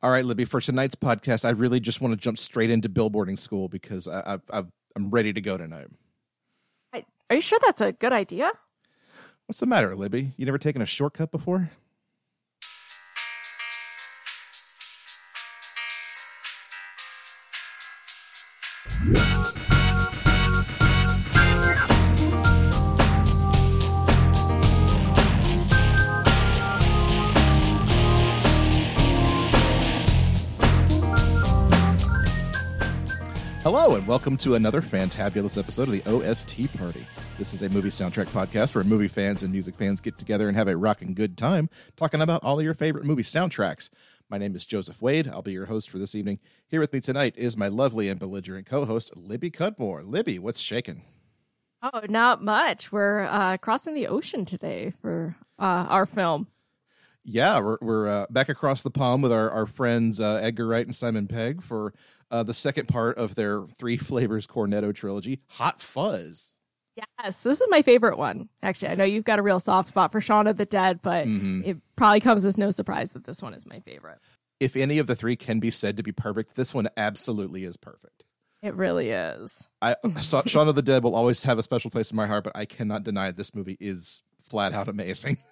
All right, Libby, for tonight's podcast, I really just want to jump straight into billboarding school because I, I, I'm ready to go tonight. I, are you sure that's a good idea? What's the matter, Libby? You never taken a shortcut before? Welcome to another fantabulous episode of the OST Party. This is a movie soundtrack podcast where movie fans and music fans get together and have a rocking good time talking about all of your favorite movie soundtracks. My name is Joseph Wade. I'll be your host for this evening. Here with me tonight is my lovely and belligerent co host, Libby Cudmore. Libby, what's shaking? Oh, not much. We're uh, crossing the ocean today for uh, our film. Yeah, we're, we're uh, back across the pond with our, our friends uh, Edgar Wright and Simon Pegg for uh, the second part of their Three Flavors Cornetto trilogy, Hot Fuzz. Yes, this is my favorite one. Actually, I know you've got a real soft spot for Shaun of the Dead, but Mm-hmm. it probably comes as no surprise that this one is my favorite. If any of the three can be said to be perfect, this one absolutely is perfect. It really is. I Sha- Shaun of the Dead will always have a special place in my heart, but I cannot deny this movie is flat out amazing.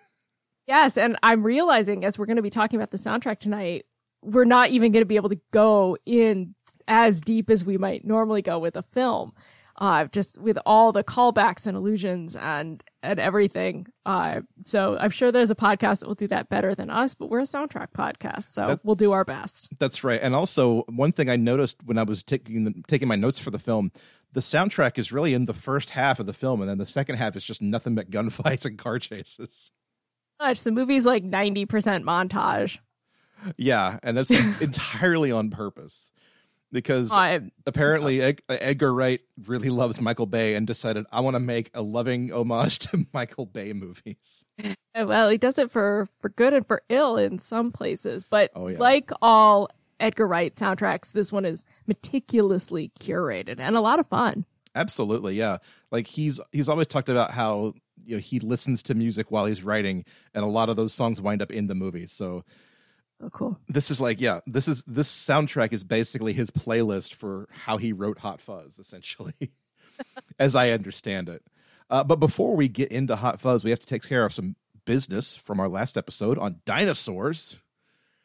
Yes, and I'm realizing as we're going to be talking about the soundtrack tonight, we're not even going to be able to go in as deep as we might normally go with a film. Uh, just with all the callbacks and allusions and and everything. Uh, so I'm sure there's a podcast that will do that better than us, but we're a soundtrack podcast, so That's- we'll do our best. That's right. And also, one thing I noticed when I was taking the, taking my notes for the film, the soundtrack is really in the first half of the film, and then the second half is just nothing but gunfights and car chases. Much the movie's like 90% montage. Yeah, and that's entirely on purpose because Uh, apparently Ed- Edgar Wright really loves Michael Bay and decided I want to make a loving homage to Michael Bay movies. well, he does it for for good and for ill in some places, but Oh, yeah. like all Edgar Wright soundtracks, this one is meticulously curated and a lot of fun. Absolutely, yeah. Like he's he's always talked about how you know he listens to music while he's writing, and a lot of those songs wind up in the movie. So Oh, cool. this is like yeah, this is this soundtrack is basically his playlist for how he wrote Hot Fuzz, essentially, as I understand it. Uh, but before we get into Hot Fuzz, we have to take care of some business from our last episode on dinosaurs,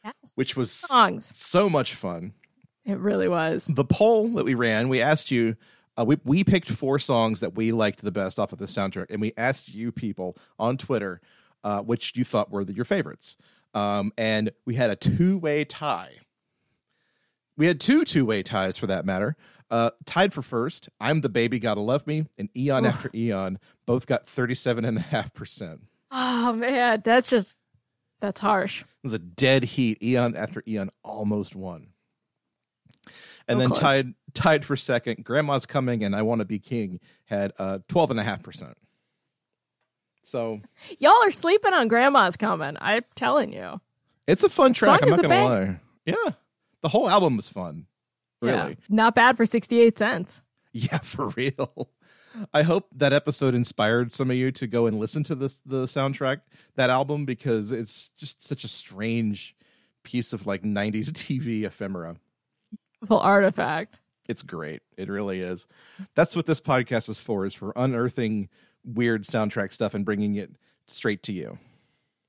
Yes. which was Songs. so much fun. It really was. the poll that we ran, we asked you. Uh, we we picked four songs that we liked the best off of the soundtrack, and we asked you people on Twitter uh, which you thought were the, your favorites. Um, and we had a two way tie. We had two two way ties for that matter. Uh, tied for first, I'm the baby, gotta love me, and Eon after Eon both got 37.5%. Oh man, that's just that's harsh. It was a dead heat. Eon after Eon almost won. And So then close. tied tied for second, Grandma's Coming and I Want to Be King had uh, 12.5%. So Y'all are sleeping on Grandma's coming. I'm telling you. it's a fun track. I'm not going to lie. Yeah. The whole album was fun. Really. Yeah. Not bad for 68 cents. Yeah, for real. I hope that episode inspired some of you to go and listen to this the soundtrack, that album, because it's just such a strange piece of like 90s TV ephemera. Full artifact. It's great. It really is. That's what this podcast is for, is for unearthing weird soundtrack stuff and bringing it straight to you.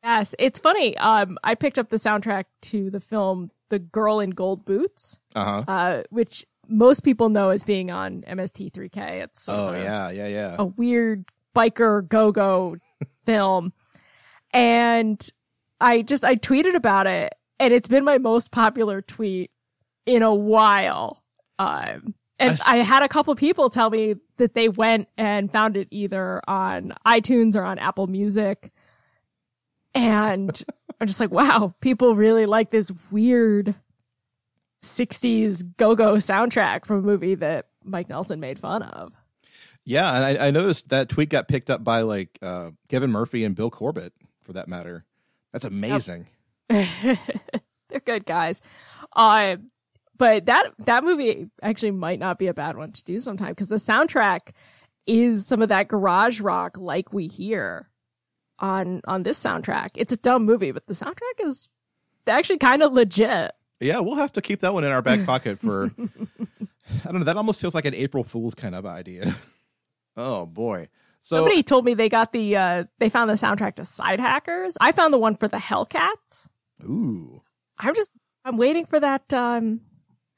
Yes, it's funny. Um, I picked up the soundtrack to the film "The Girl in Gold Boots," Uh-huh. uh, which most people know as being on MST3K. It's Oh yeah, yeah, yeah. a weird biker go-go film, and I just I tweeted about it, and it's been my most popular tweet in a while. Um, and I I had a couple people tell me that they went and found it either on iTunes or on Apple Music. And I'm just like, wow, people really like this weird 60s go go soundtrack from a movie that Mike Nelson made fun of. Yeah, and I, I noticed that tweet got picked up by like uh, Kevin Murphy and Bill Corbett, for that matter. That's amazing. They're good guys. Uh, but that that movie actually might not be a bad one to do sometime because the soundtrack is some of that garage rock like we hear on on this soundtrack. It's a dumb movie, but the soundtrack is actually kind of legit. Yeah, we'll have to keep that one in our back pocket for. I don't know. That almost feels like an April Fool's kind of idea. oh boy. So Somebody told me they got the uh they found the soundtrack to Side Hackers. I found the one for the Hellcats. ooh, I'm just I'm waiting for that um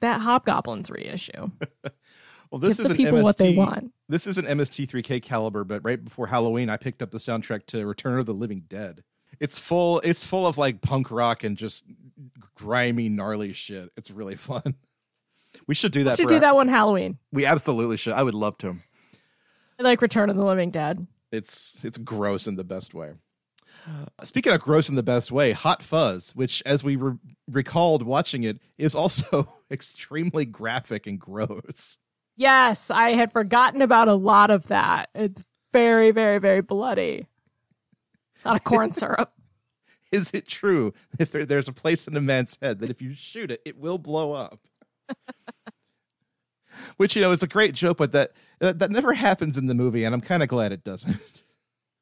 that Hobgoblins reissue. well, this Give is the people MST, what they want. This is an MST3K caliber, but right before Halloween, I picked up the soundtrack to Return of the Living Dead. It's full. It's full of like punk rock and just grimy, gnarly shit. It's really fun. We should do that. We should do our- that one Halloween. We absolutely should. I would love to. I like Return of the Living Dead. It's it's gross in the best way. Speaking of gross in the best way, Hot Fuzz, which as we re- recalled watching it, is also extremely graphic and gross. Yes, I had forgotten about a lot of that. It's very, very, very bloody. Not a lot of corn syrup. Is it true if there, there's a place in a man's head that if you shoot it, it will blow up? Which you know is a great joke, but that that, that never happens in the movie, and I'm kind of glad it doesn't.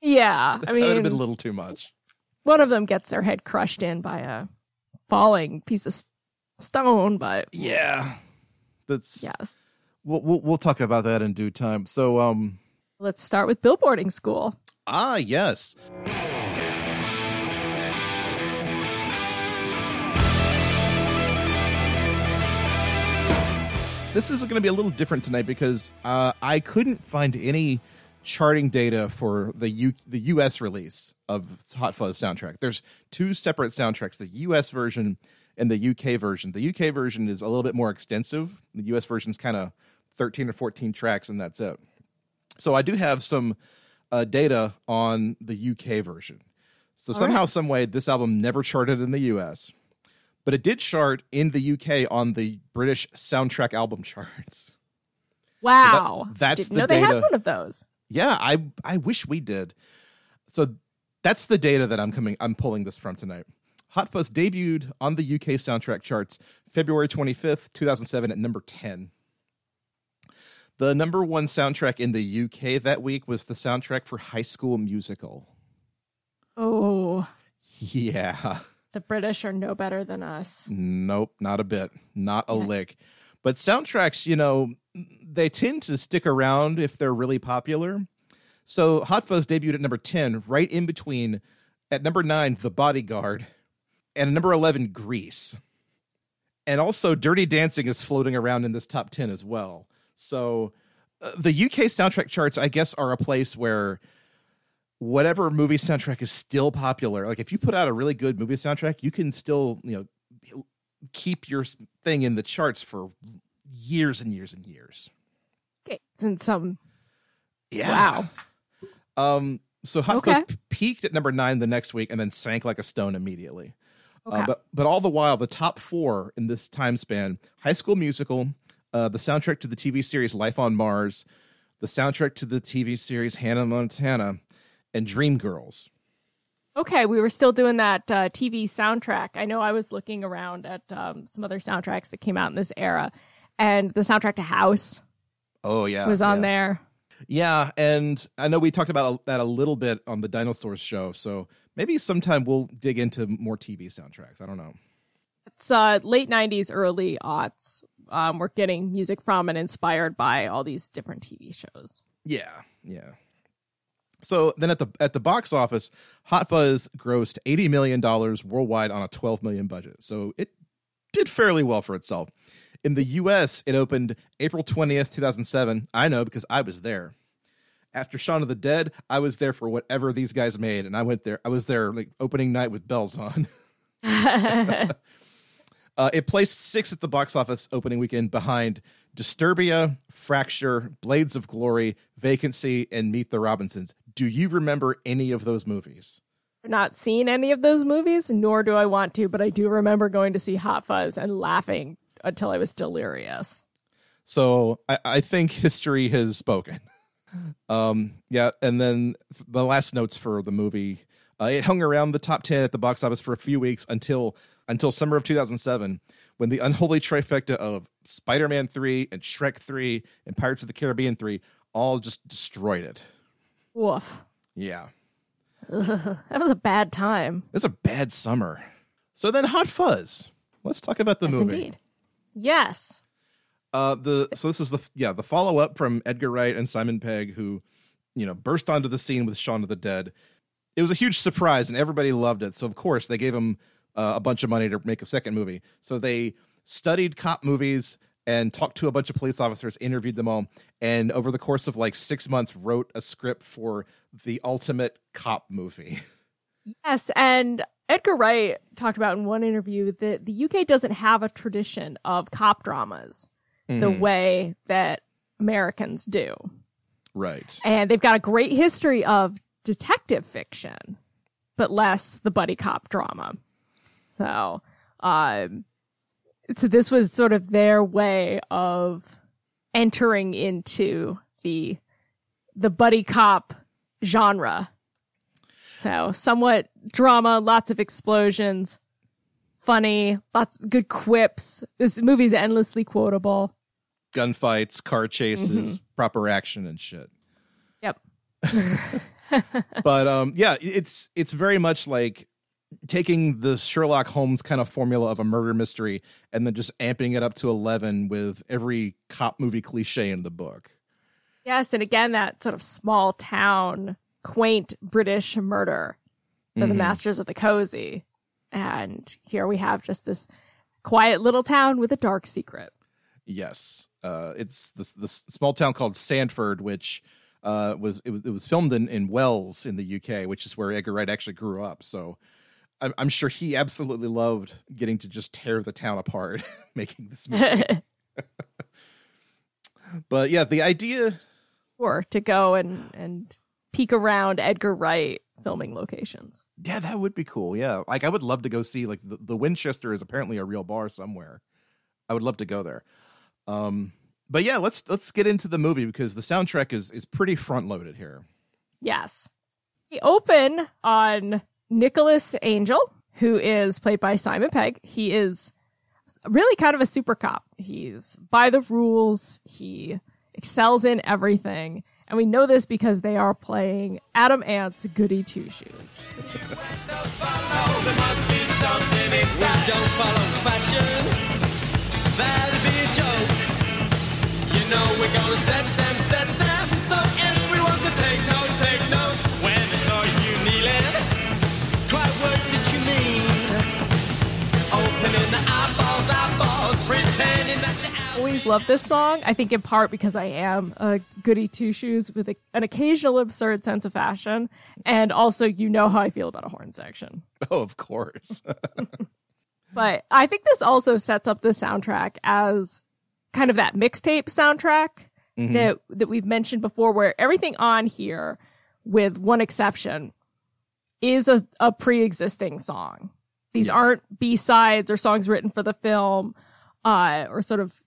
Yeah, I mean, that would have been a little too much. one of them gets their head crushed in by a falling piece of stone, but Yeah, that's yes. We'll, we'll we'll talk about that in due time. So um Let's start with billboarding school. ah yes. This is going to be a little different tonight because uh, I couldn't find any charting data for the U- the U.S. release of Hot Fuzz soundtrack. There's two separate soundtracks: the U.S. version and the U.K. version. The U.K. version is a little bit more extensive. The U.S. version is kind of 13 or 14 tracks, and that's it. So I do have some uh, data on the UK version. So somehow, some way, this album never charted in the US, but it did chart in the UK on the British soundtrack album charts. Wow, that's Didn't the know they had one of those. Yeah, I I wish we did. So that's the data that I'm coming I'm pulling this from tonight. Hot Fuzz debuted on the UK soundtrack charts February 25th, 2007 at number 10. The number 1 soundtrack in the UK that week was the soundtrack for High School Musical. Oh, Yeah. the British are no better than us. Nope, not a bit. Not a Yeah. lick. But soundtracks, you know, they tend to stick around if they're really popular. So Hot Fuzz debuted at number 10, right in between at number 9, The Bodyguard, and number 11, Grease. And also Dirty Dancing is floating around in this top 10 as well. So uh, the UK soundtrack charts, I guess, are a place where whatever movie soundtrack is still popular. Like if you put out a really good movie soundtrack, you can still, you know, keep your thing in the charts for years and years and years. Okay, in some Yeah. Wow. Um so Hot Okay. Fuzz peaked at number 9 the next week and then sank like a stone immediately. okay. Uh, but but all the while, the top four in this time span: High School Musical, uh, the soundtrack to the TV series Life on Mars, the soundtrack to the TV series Hannah Montana, and Dreamgirls. Okay, we were still doing that uh, TV soundtrack. I know I was looking around at um, some other soundtracks that came out in this era, and the soundtrack to House Oh yeah, was on yeah. there. Yeah, and I know we talked about that a little bit on the Dinosaurs show, so maybe sometime we'll dig into more TV soundtracks. I don't know. It's uh, late '90s, early aughts. Um, we're getting music from and inspired by all these different TV shows. Yeah, yeah. So then at the at the box office, Hot Fuzz grossed eighty million dollars worldwide on a twelve million budget. So it did fairly well for itself. In the U.S., it opened April twentieth, two thousand seven. I know because I was there. After Shaun of the Dead, I was there for whatever these guys made, and I went there. I was there like opening night with bells on. Uh, it placed sixth at the box office opening weekend behind Disturbia, Fracture, Blades of Glory, Vacancy, and Meet the Robinsons. Do you remember any of those movies? I've not seen any of those movies, nor do I want to, but I do remember going to see Hot Fuzz and laughing until I was delirious. So I, I think history has spoken. Um, yeah, and then the last notes for the movie. Uh, it hung around the top ten at the box office for a few weeks until until summer of 2007, when the unholy trifecta of Spider-Man 3 and Shrek 3 and Pirates of the Caribbean 3 all just destroyed it. Woof. Yeah. That was a bad time. It was a bad summer. So then Hot Fuzz. let's talk about the yes, movie. indeed. Yes. Uh, the so this is the yeah the follow up from Edgar Wright and Simon Pegg who, you know, burst onto the scene with Shaun of the Dead. It was a huge surprise and everybody loved it. So of course they gave him uh, a bunch of money to make a second movie. So they studied cop movies and talked to a bunch of police officers, interviewed them all, and over the course of like six months wrote a script for the ultimate cop movie. Yes, and Edgar Wright talked about in one interview that the UK doesn't have a tradition of cop dramas the Mhm. way that Americans do. Right. And they've got a great history of detective fiction, but less the buddy cop drama. So, um, so this was sort of their way of entering into the the buddy cop genre. So, somewhat drama, lots of explosions, funny, lots good quips. This movie's endlessly quotable. Gunfights, car chases, Mm-hmm. proper action and shit. Yep. but um yeah it's it's very much like taking the sherlock holmes kind of formula of a murder mystery and then just amping it up to 11 with every cop movie cliche in the book Yes, and again that sort of small town, quaint British murder for the masters of the cozy. And here we have just this quiet little town with a dark secret. yes uh it's this this small town called sandford which uh was it was it was filmed in in wells in the uk which is where edgar wright actually grew up so i'm, I'm sure he absolutely loved getting to just tear the town apart making this movie but yeah the idea or to go and and peek around Edgar Wright filming locations. Yeah, that would be cool. Yeah. Like I would love to go see like the, the Winchester is apparently a real bar somewhere. I would love to go there. Um but yeah, let's let's get into the movie because the soundtrack is is pretty front loaded here. Yes. We open on Nicholas Angel, who is played by Simon Pegg. He is really kind of a super cop. He's by the rules. He excels in everything. And we know this because they are playing Adam Ant's Goody Two Shoes. That'd be a joke. You know we're gonna set them, set them, so Always love this song. I think in part because I am a Goody Two Shoes with a, an occasional absurd sense of fashion, and also you know how I feel about a horn section. Oh, of course. But I think this also sets up the soundtrack as kind of that mixtape soundtrack that that we've mentioned before, where everything on here, with one exception, is a, a pre-existing song. These Yeah. aren't B sides or songs written for the film, uh, or sort of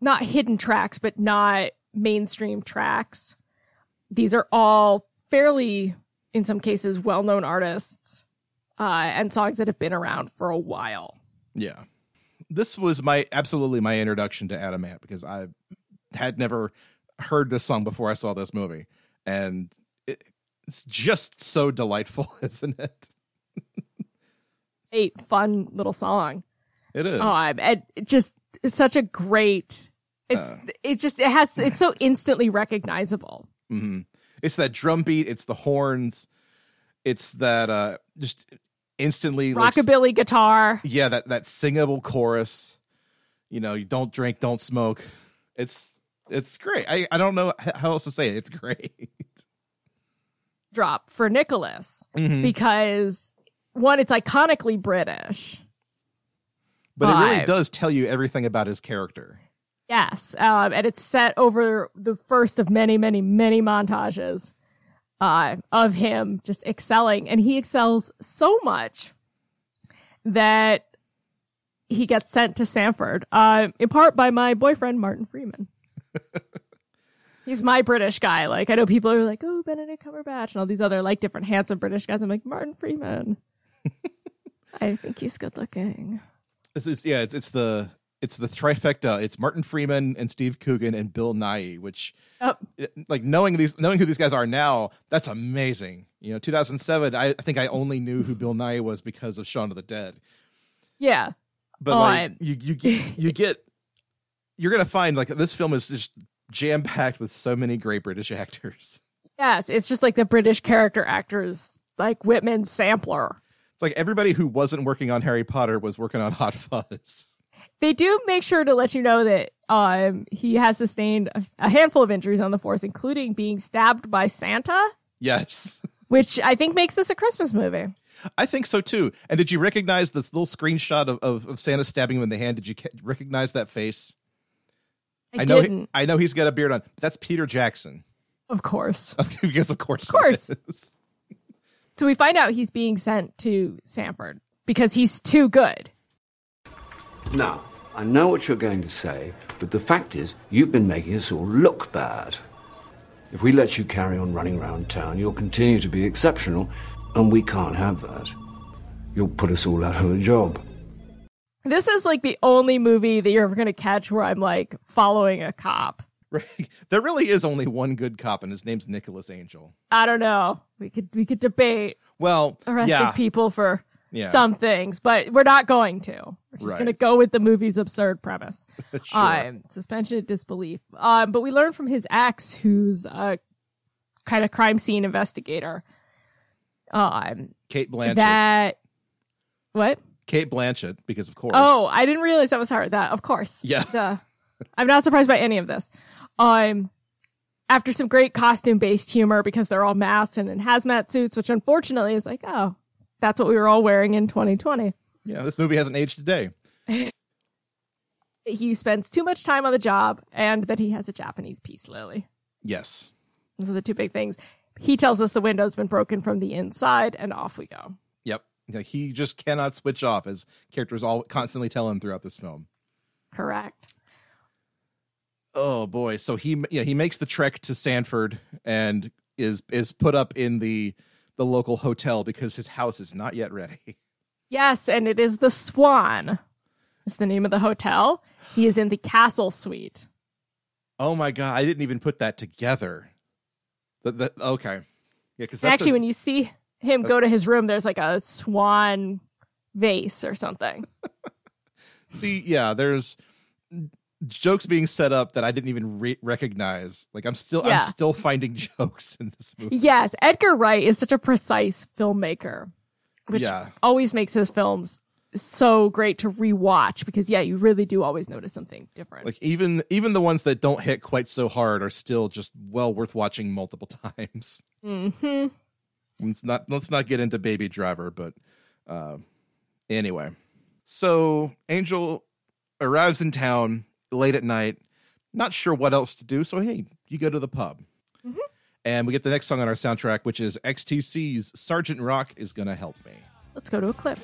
not hidden tracks, but not mainstream tracks. These are all fairly, in some cases, well-known artists uh, and songs that have been around for a while. yeah. This was my absolutely my introduction to Adam Ant because I had never heard this song before I saw this movie. And it, it's just so delightful, isn't it? A fun little song. It is. Um, and it just such a great. It's Uh. it just it has it's so instantly recognizable. hmm It's that drum beat. It's the horns. It's that uh just instantly like, Rockabilly guitar. yeah that that singable chorus. You know, you don't drink, don't smoke. It's it's great. I I don't know how else to say it. It's great. drop for Nicholas Mhm. because one, it's iconically British. But it really does tell you everything about his character. Yes, um, and it's set over the first of many, many, many montages uh, of him just excelling, and he excels so much that he gets sent to Sandford, uh, in part by my boyfriend Martin Freeman. He's my British guy. Like I know people are like, "Oh, Benedict Cumberbatch," and all these other like different handsome British guys. I'm like Martin Freeman. I think he's good looking. This is yeah, it's it's the it's the trifecta. It's Martin Freeman and Steve Coogan and Bill Nighy, which Yep. like knowing these knowing who these guys are now, that's amazing. You know, 2007, I, I think I only knew who Bill Nighy was because of Shaun of the Dead. Yeah. but Oh, like I- you you you get you're gonna find like this film is just jam packed with so many great British actors. Yes, it's just like the British character actors, like Whitman sampler. It's like everybody who wasn't working on Harry Potter was working on Hot Fuzz. They do make sure to let you know that um, he has sustained a, handful of injuries on the force, including being stabbed by Santa, Yes, which I think makes this a Christmas movie. I think so too. And did you recognize this little screenshot of, of, of Santa stabbing him in the hand? Did you recognize that face? I, know. didn't, He, I know he's got a beard on. That's Peter Jackson. of course. because of course, Of course. So we find out he's being sent to Sandford because he's too good. Now, I know what you're going to say, but the fact is, you've been making us all look bad. If we let you carry on running around town, you'll continue to be exceptional, and we can't have that. You'll put us all out of a job. This is like the only movie that you're ever going to catch where I'm like following a cop. Right. There really is only one good cop, and his name's Nicholas Angel. I don't know. We could we could debate Well, arresting yeah, people for Yeah. some things, but we're not going to. We're just Right. going to go with the movie's absurd premise. Sure. Um, suspension of disbelief. Um, but we learn from his ex, who's a kind of crime scene investigator, um, Cate Blanchett. that what? Cate Blanchett, because of course. Oh, I didn't realize that was her. That of course. Yeah. Duh. I'm not surprised by any of this. Um, after some great costume based humor because they're all masked and in hazmat suits, which unfortunately is like, oh, that's what we were all wearing in 2020. yeah, this movie hasn't aged a day. He spends too much time on the job and that he has a Japanese peace lily. Yes. Those are the two big things. He tells us the window's been broken from the inside, and off we go. Yep. He just cannot switch off, as characters all constantly tell him throughout this film. Correct. Oh boy! So he yeah he makes the trek to Sandford and is is put up in the the local hotel because his house is not yet ready. Yes, and it is the Swan. Is the name of the hotel. He is in the castle suite. Oh my god! I didn't even put that together. That that okay. Yeah, because Actually, when you see him go to his room, there's like a swan vase or something. see yeah there's jokes being set up that I didn't even re- recognize. Like I'm still Yeah. I'm still finding jokes in this movie. yes, Edgar Wright is such a precise filmmaker, which Yeah. always makes his films so great to rewatch because yeah, you really do always notice something different. Like even even the ones that don't hit quite so hard are still just well worth watching multiple times. hmm Let's not let's not get into Baby Driver, but uh, anyway. So Angel arrives in town late at night, not sure what else to do. So hey, you go to the pub, mm-hmm. and we get the next song on our soundtrack, which is XTC's "Sergeant Rock is Gonna Help Me." Let's go to a clip.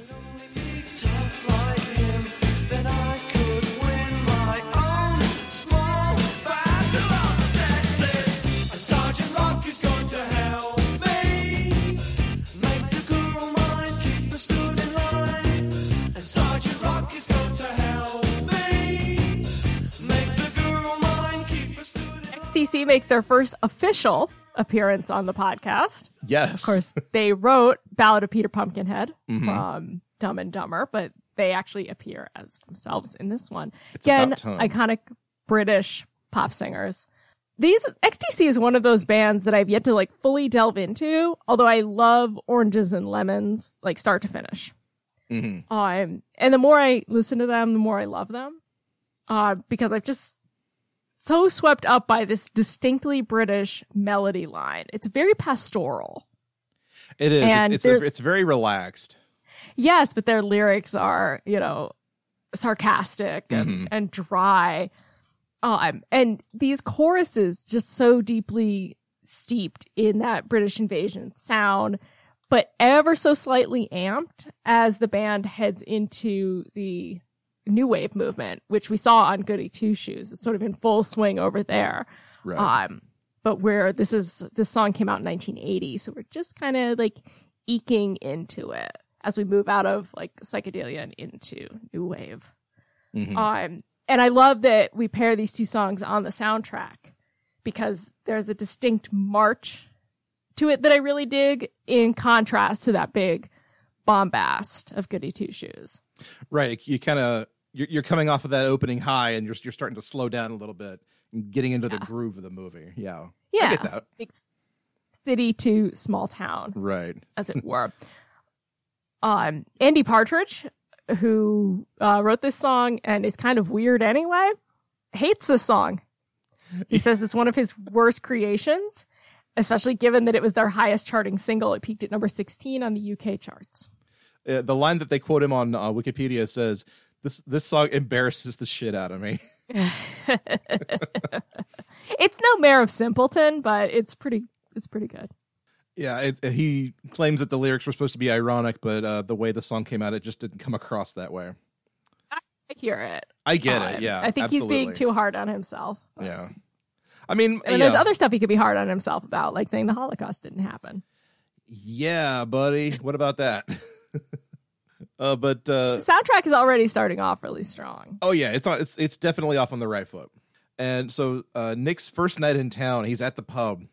Makes their first official appearance on the podcast. Yes, Of course, they wrote Ballad of Peter Pumpkinhead from Dumb and Dumber, but they actually appear as themselves in this one. Again, iconic British pop singers. These XTC is one of those bands that I've yet to like fully delve into, although I love Oranges and Lemons, like start to finish. Um, and the more I listen to them, the more I love them. Uh, because I've just so swept up by this distinctly British melody line. It's very pastoral. it is. and It's it's, a, it's very relaxed. Yes, but their lyrics are, you know, sarcastic and, and dry. Um, and these choruses just so deeply steeped in that British invasion sound, but ever so slightly amped as the band heads into the new wave movement, which we saw on Goody Two Shoes. It's sort of in full swing over there. Right. Um, but where this is this song came out in 1980, so we're just kind of like eking into it as we move out of like psychedelia and into new wave. Um, and I love that we pair these two songs on the soundtrack because there's a distinct march to it that I really dig in contrast to that big bombast of Goody Two Shoes. Right. You kind of you're, you're coming off of that opening high, and you're you're starting to slow down a little bit and getting into the groove of the movie. Yeah. Yeah. I get that. Big city to small town. Right. as it were. Um, Andy Partridge, who uh, wrote this song and is kind of weird anyway, hates this song. He says it's one of his worst creations, especially given that it was their highest charting single. It peaked at number 16 on the UK charts. Uh, the line that they quote him on uh, Wikipedia says, "This this song embarrasses the shit out of me." It's no Mayor of Simpleton, but it's pretty. It's pretty good. Yeah, it, he claims that the lyrics were supposed to be ironic, but uh, the way the song came out, it just didn't come across that way. I hear it. I get Um, it. Yeah, I think he's being too hard on himself. Yeah, I mean, And yeah. there's other stuff he could be hard on himself about, like saying the Holocaust didn't happen. Yeah, buddy. What about that? uh, but uh, The soundtrack is already starting off really strong. oh yeah, it's on- it's it's definitely off on the right foot. And so uh, Nick's first night in town, he's at the pub.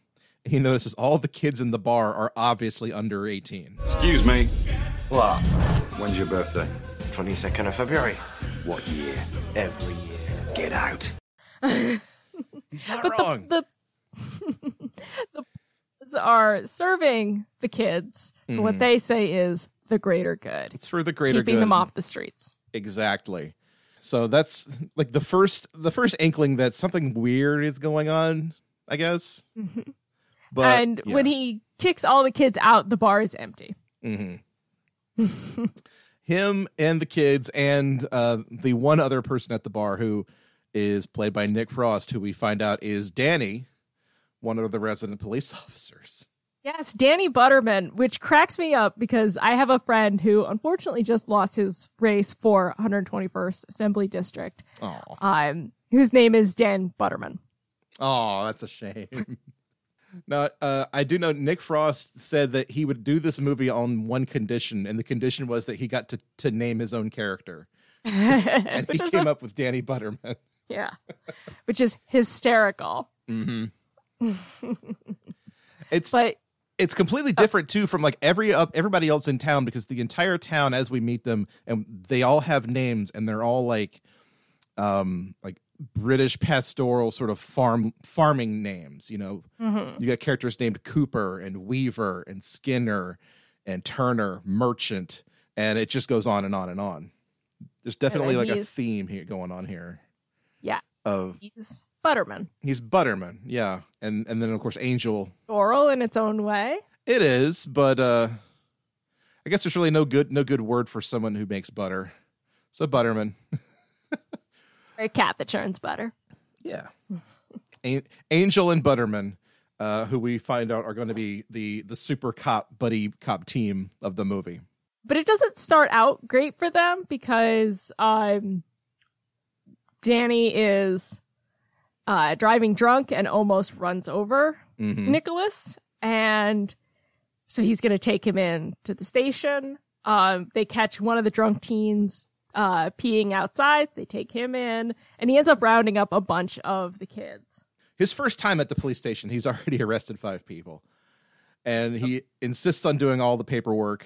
He notices all the kids in the bar are obviously under eighteen. Excuse me. What? When's your birthday? 22nd of February. What year? Every year. Get out. He's not but wrong. the the the are serving the kids Mm-hmm. what they say is the greater good, it's for the greater keeping good. Keeping them off the streets. Exactly. So that's like the first the first inkling that something weird is going on, I guess. But and when he kicks all the kids out, the bar is empty. him and the kids and uh, the one other person at the bar who is played by Nick Frost, who we find out is Danny, one of the resident police officers. Yes, Danny Butterman, which cracks me up because I have a friend who unfortunately just lost his race for 121st Assembly District, Oh, um, whose name is Dan Butterman. oh, that's a shame. now, uh, I do know Nick Frost said that he would do this movie on one condition, and the condition was that he got to to name his own character, and he came a- up with Danny Butterman. Yeah, which is hysterical. It's But it's completely different too from like every uh, everybody else in town because the entire town as we meet them and they all have names and they're all like um like british pastoral sort of farm farming names you know? You got characters named cooper and weaver and skinner and turner merchant and it just goes on and on and on. There's definitely then like a theme here going on here. Yeah, of he's Butterman. he's butterman yeah and and then of course angel Oral in its own way. It is, but uh I guess there's really no good no good word for someone who makes butter. So Butterman. A cat that churns butter. Yeah. Angel and Butterman, uh, who we find out are going to be the the super cop buddy cop team of the movie. But it doesn't start out great for them because um Danny is uh driving drunk and almost runs over Nicholas and so he's going to take him in to the station. Um they catch one of the drunk teens uh peeing outside, they take him in and he ends up rounding up a bunch of the kids. His first time at the police station, he's already arrested five people. And he insists on doing all the paperwork.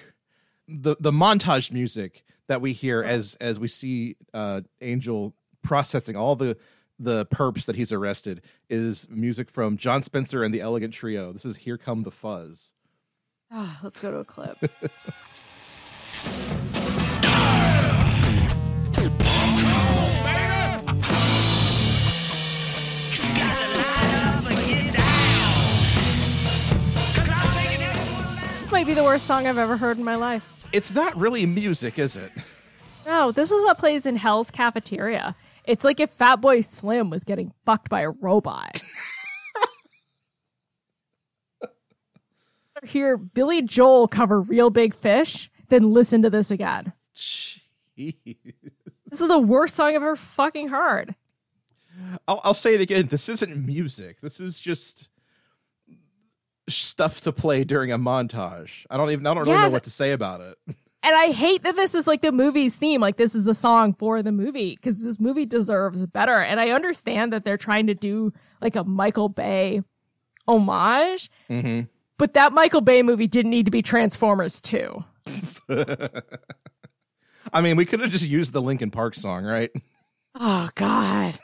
The the montage music that we hear as as we see uh Angel processing all the the perps that he's arrested is music from Jon Spencer and the Elegant Trio. This is Here Come the Fuzz. Ah, let's go to a clip. This might be the worst song I've ever heard in my life. It's not really music, is it? No, this is what plays in Hell's Cafeteria. It's like if Fatboy Slim was getting fucked by a robot. Hear Billy Joel cover Real Big Fish, then listen to this again. Jeez. This is the worst song I've ever fucking heard. I'll, I'll say it again. This isn't music. This is just stuff to play during a montage. I don't even. I don't really know what to say about it. And I hate that this is like the movie's theme. Like this is the song for the movie because this movie deserves better. And I understand that they're trying to do like a Michael Bay homage, but that Michael Bay movie didn't need to be Transformers 2. I mean, we could have just used the Linkin Park song, right? Oh God.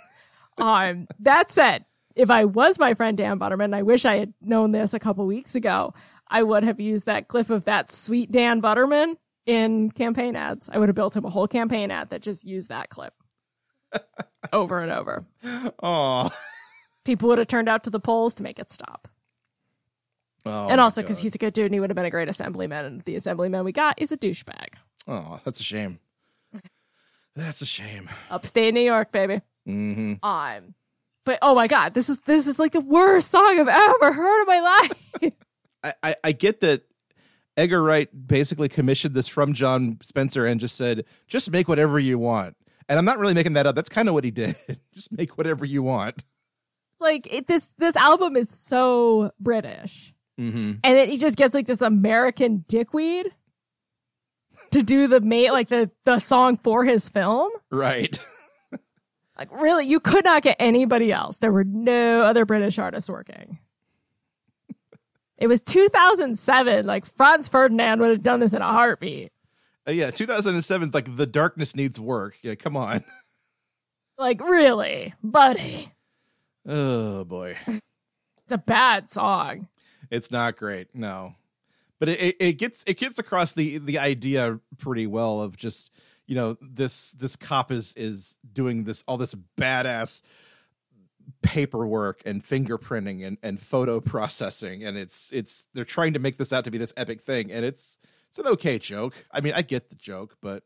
um, that said, if I was my friend Dan Butterman, I wish I had known this a couple weeks ago. I would have used that clip of that sweet Dan Butterman in campaign ads. I would have built him a whole campaign ad that just used that clip over and over. Oh, People would have turned out to the polls to make it stop. oh and also because he's a good dude and he would have been a great assemblyman. And the assemblyman we got is a douchebag. oh, that's a shame. That's a shame. Upstate New York, baby. hmm Um, but oh my god, this is this is like the worst song I've ever heard in my life. I, I, I get that Edgar Wright basically commissioned this from Jon Spencer and just said, just make whatever you want. And I'm not really making that up. That's kind of what he did. just make whatever you want. like it, this this album is so British, Mm-hmm. and then he just gets like this American dickweed to do the mate like the the song for his film. Right. Like really, you could not get anybody else. There were no other British artists working. It was 2007. Like Franz Ferdinand would have done this in a heartbeat. Uh, yeah, 2007, like The Darkness Needs Work. Yeah, come on. Like really, buddy, Oh, boy. it's a bad song. It's not great, no. But it, it, it gets it gets across the the idea pretty well of just you know this this cop is is doing this all this badass paperwork and fingerprinting and, and photo processing and it's it's they're trying to make this out to be this epic thing and it's it's an okay joke. I mean, I get the joke, but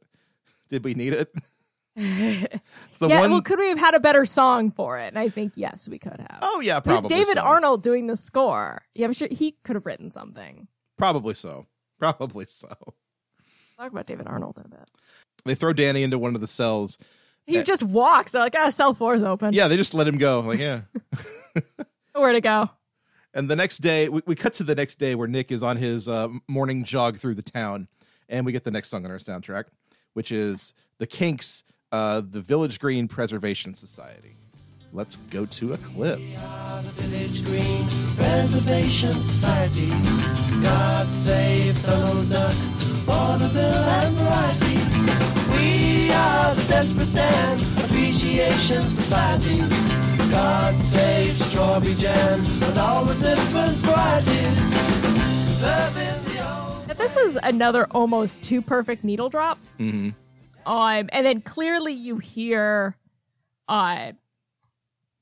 did we need it? it's the yeah, one well, could we have had a better song for it? And I think yes, we could have. Oh yeah, With probably David so. Arnold doing the score. Yeah, I'm sure he could have written something. Probably so. Probably so. Talk about David Arnold in a bit. They throw Danny into one of the cells. He just walks. They're like, ah, cell four is open. Yeah, they just let him go. Like, yeah. Where to go? And the next day, we, we cut to the next day where Nick is on his uh, morning jog through the town, and we get the next song on our soundtrack, which is the Kinks, uh, the Village Green Preservation Society. Let's go to a clip. Village Green Preservation Society. God save Donald Duck, vaudeville and variety. We are the Desperate Dan Appreciation Society. God save strawberry jam and all the different varieties. Preserving the old. This is another almost too perfect needle drop. Mm-hmm. Um, and then clearly you hear uh,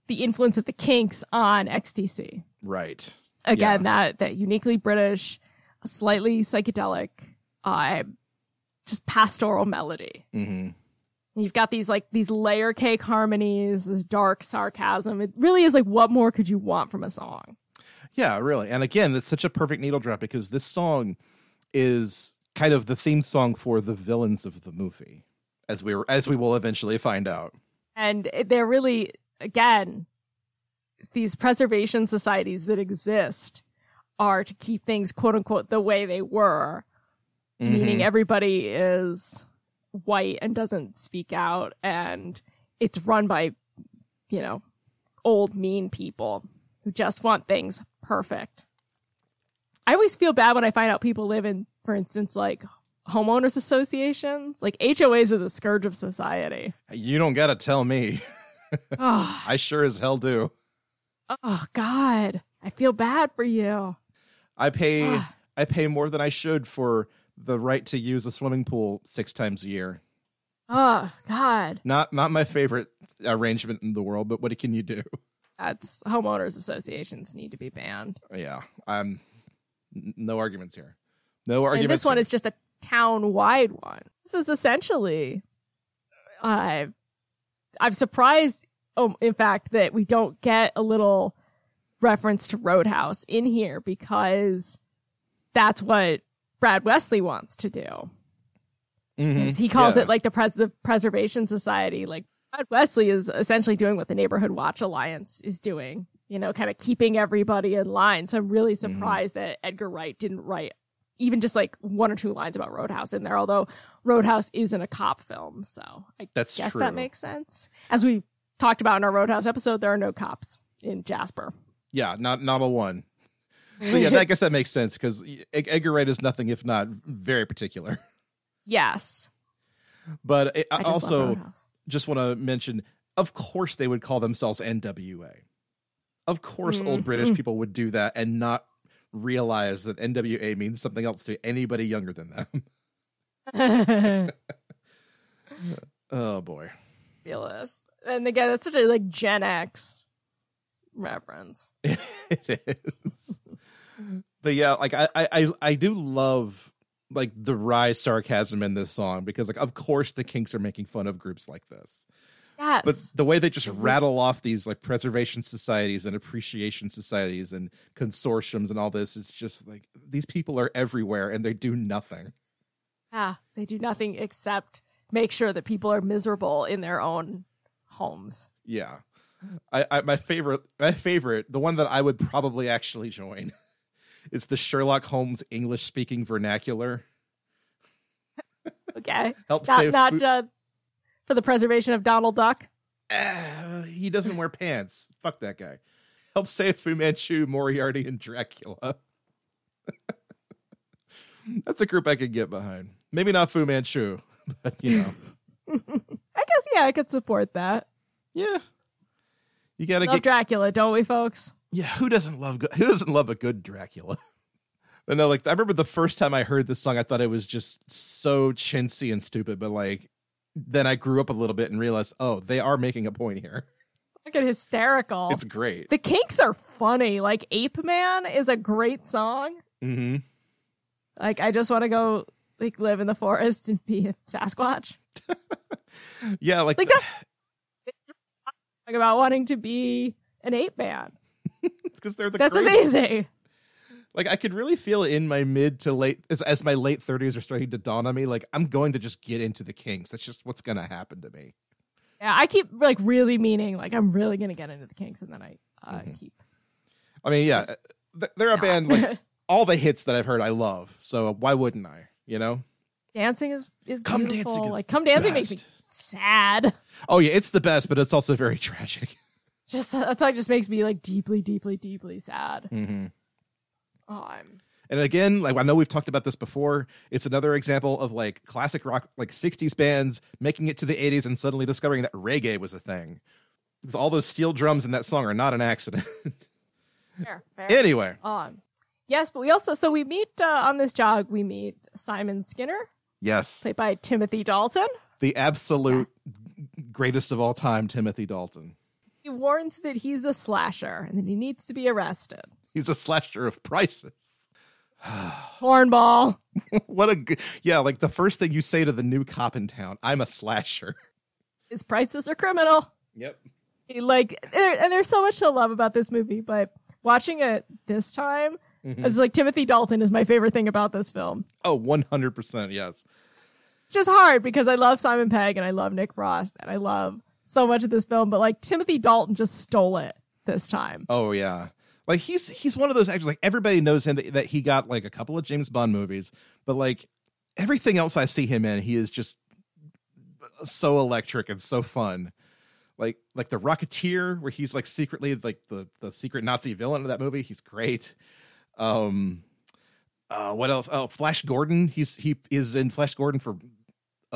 the influence of the Kinks on XTC. Right. Again, Yeah. that that uniquely British, slightly psychedelic, uh, just pastoral melody. Mm-hmm. You've got these like these layer cake harmonies, this dark sarcasm. It really is like, what more could you want from a song? Yeah, really. And again, it's such a perfect needle drop because this song is kind of the theme song for the villains of the movie, as we were, as we will eventually find out. And they're really, again, these preservation societies that exist are to keep things quote unquote the way they were, meaning mm-hmm. everybody is white and doesn't speak out, and it's run by, you know, old mean people who just want things perfect. I always feel bad when I find out people live in, for instance, like homeowners associations. Like HOAs are the scourge of society. You don't got to tell me. oh, I sure as hell do. oh God. I feel bad for you. I pay. I pay more than I should for the right to use a swimming pool six times a year. Oh God. Not not my favorite arrangement in the world, but what can you do? That's homeowners associations need to be banned. Yeah, I'm no arguments here. No And arguments. this one is just a town wide one. This is essentially uh I'm surprised oh in fact that we don't get a little reference to Roadhouse in here because that's what Brad Wesley wants to do. Mhm. he calls Yeah. it like the, pres- the preservation society like Brad wesley is essentially doing what the neighborhood watch alliance is doing you know kind of keeping everybody in line so i'm really Mm-hmm. surprised that edgar wright didn't write even just like one or two lines about roadhouse in there although roadhouse isn't a cop film so i That's guess true. that makes sense as we talked about in our roadhouse episode there are no cops in jasper Yeah, not not a one. So yeah, I guess that makes sense because Edgar Wright is nothing if not very particular. yes But it, I I just also just want to mention, of course, they would call themselves NWA. Of course, old Mm-hmm. British people would do that and not realize that NWA means something else to anybody younger than them. oh boy. Fabulous. And again, it's such a like Gen X reference. it is. But yeah, like I, I, I- do love like the wry sarcasm in this song because like of course the Kinks are making fun of groups like this. Yes. But the way they just mm-hmm. rattle off these like preservation societies and appreciation societies and consortiums and all this is just like these people are everywhere and they do nothing. yeah, they do nothing except make sure that people are miserable in their own homes. Yeah. I, I my favorite my favorite, the one that I would probably actually join is the Sherlock Holmes English speaking vernacular. Okay. Help not save not food- uh, for the preservation of Donald Duck. Ah, he doesn't wear pants. Fuck that guy. Help save Fu Manchu, Moriarty, and Dracula. That's a group I could get behind. Maybe not Fu Manchu, but you know, I guess yeah, I could support that. yeah. You gotta Love get. Dracula, don't we, folks? Yeah, who doesn't love good? Who doesn't love a good Dracula? But no, like I remember the first time I heard this song, I thought it was just so chintzy and stupid. But like, then I grew up a little bit and realized, oh, they are making a point here. At hysterical. It's great. the Kinks are funny. Like Ape Man is a great song. hmm Like I just want to go like live in the forest and be a Sasquatch. Yeah, like, Like that. Like about wanting to be an ape man. because they're the That's greatest. amazing. Like I could really feel in my mid to late as, as my late thirties are starting to dawn on me. Like I'm going to just get into the Kinks. That's just what's going to happen to me. Yeah, I keep like really meaning like I'm really gonna get into the Kinks, and then I uh, Mm-hmm. keep. I mean, yeah, th- they're a not. band like all the hits that I've heard I love. So why wouldn't I? You know? dancing is is Come beautiful. Dancing is like come dancing makes me sad. Oh yeah, it's the best, but it's also very tragic. Just that's it just makes me like deeply, deeply, deeply sad. Mm-hmm. Oh, I'm And again, like I know we've talked about this before, it's another example of like classic rock, like '60s bands making it to the '80s and suddenly discovering that reggae was a thing. Because all those steel drums in that song are not an accident. fair, fair. anyway, On. yes, but we also so we meet uh, on this jog. We meet Simon Skinner, yes, played by Timothy Dalton. the absolute greatest of all time, Timothy Dalton. Warns that he's a slasher and that he needs to be arrested. He's a slasher of prices. Hornball. what a good, yeah, like the first thing you say to the new cop in town, I'm a slasher. His prices are criminal. Yep. He, like, and there's so much to love about this movie. But watching it this time, Mm-hmm. it's like Timothy Dalton is my favorite thing about this film. Oh, 100%. Yes. It's just hard because I love Simon Pegg and I love Nick Frost and I love so much of this film. But like Timothy Dalton just stole it this time. Oh, yeah. Like he's he's one of those actors. Like everybody knows him that, that he got like a couple of James Bond movies, but like everything else I see him in, he is just so electric and so fun. Like like the Rocketeer, where he's like secretly like the the secret Nazi villain of that movie. He's great. Um, uh, what else? Oh, Flash Gordon. He's he is in Flash Gordon for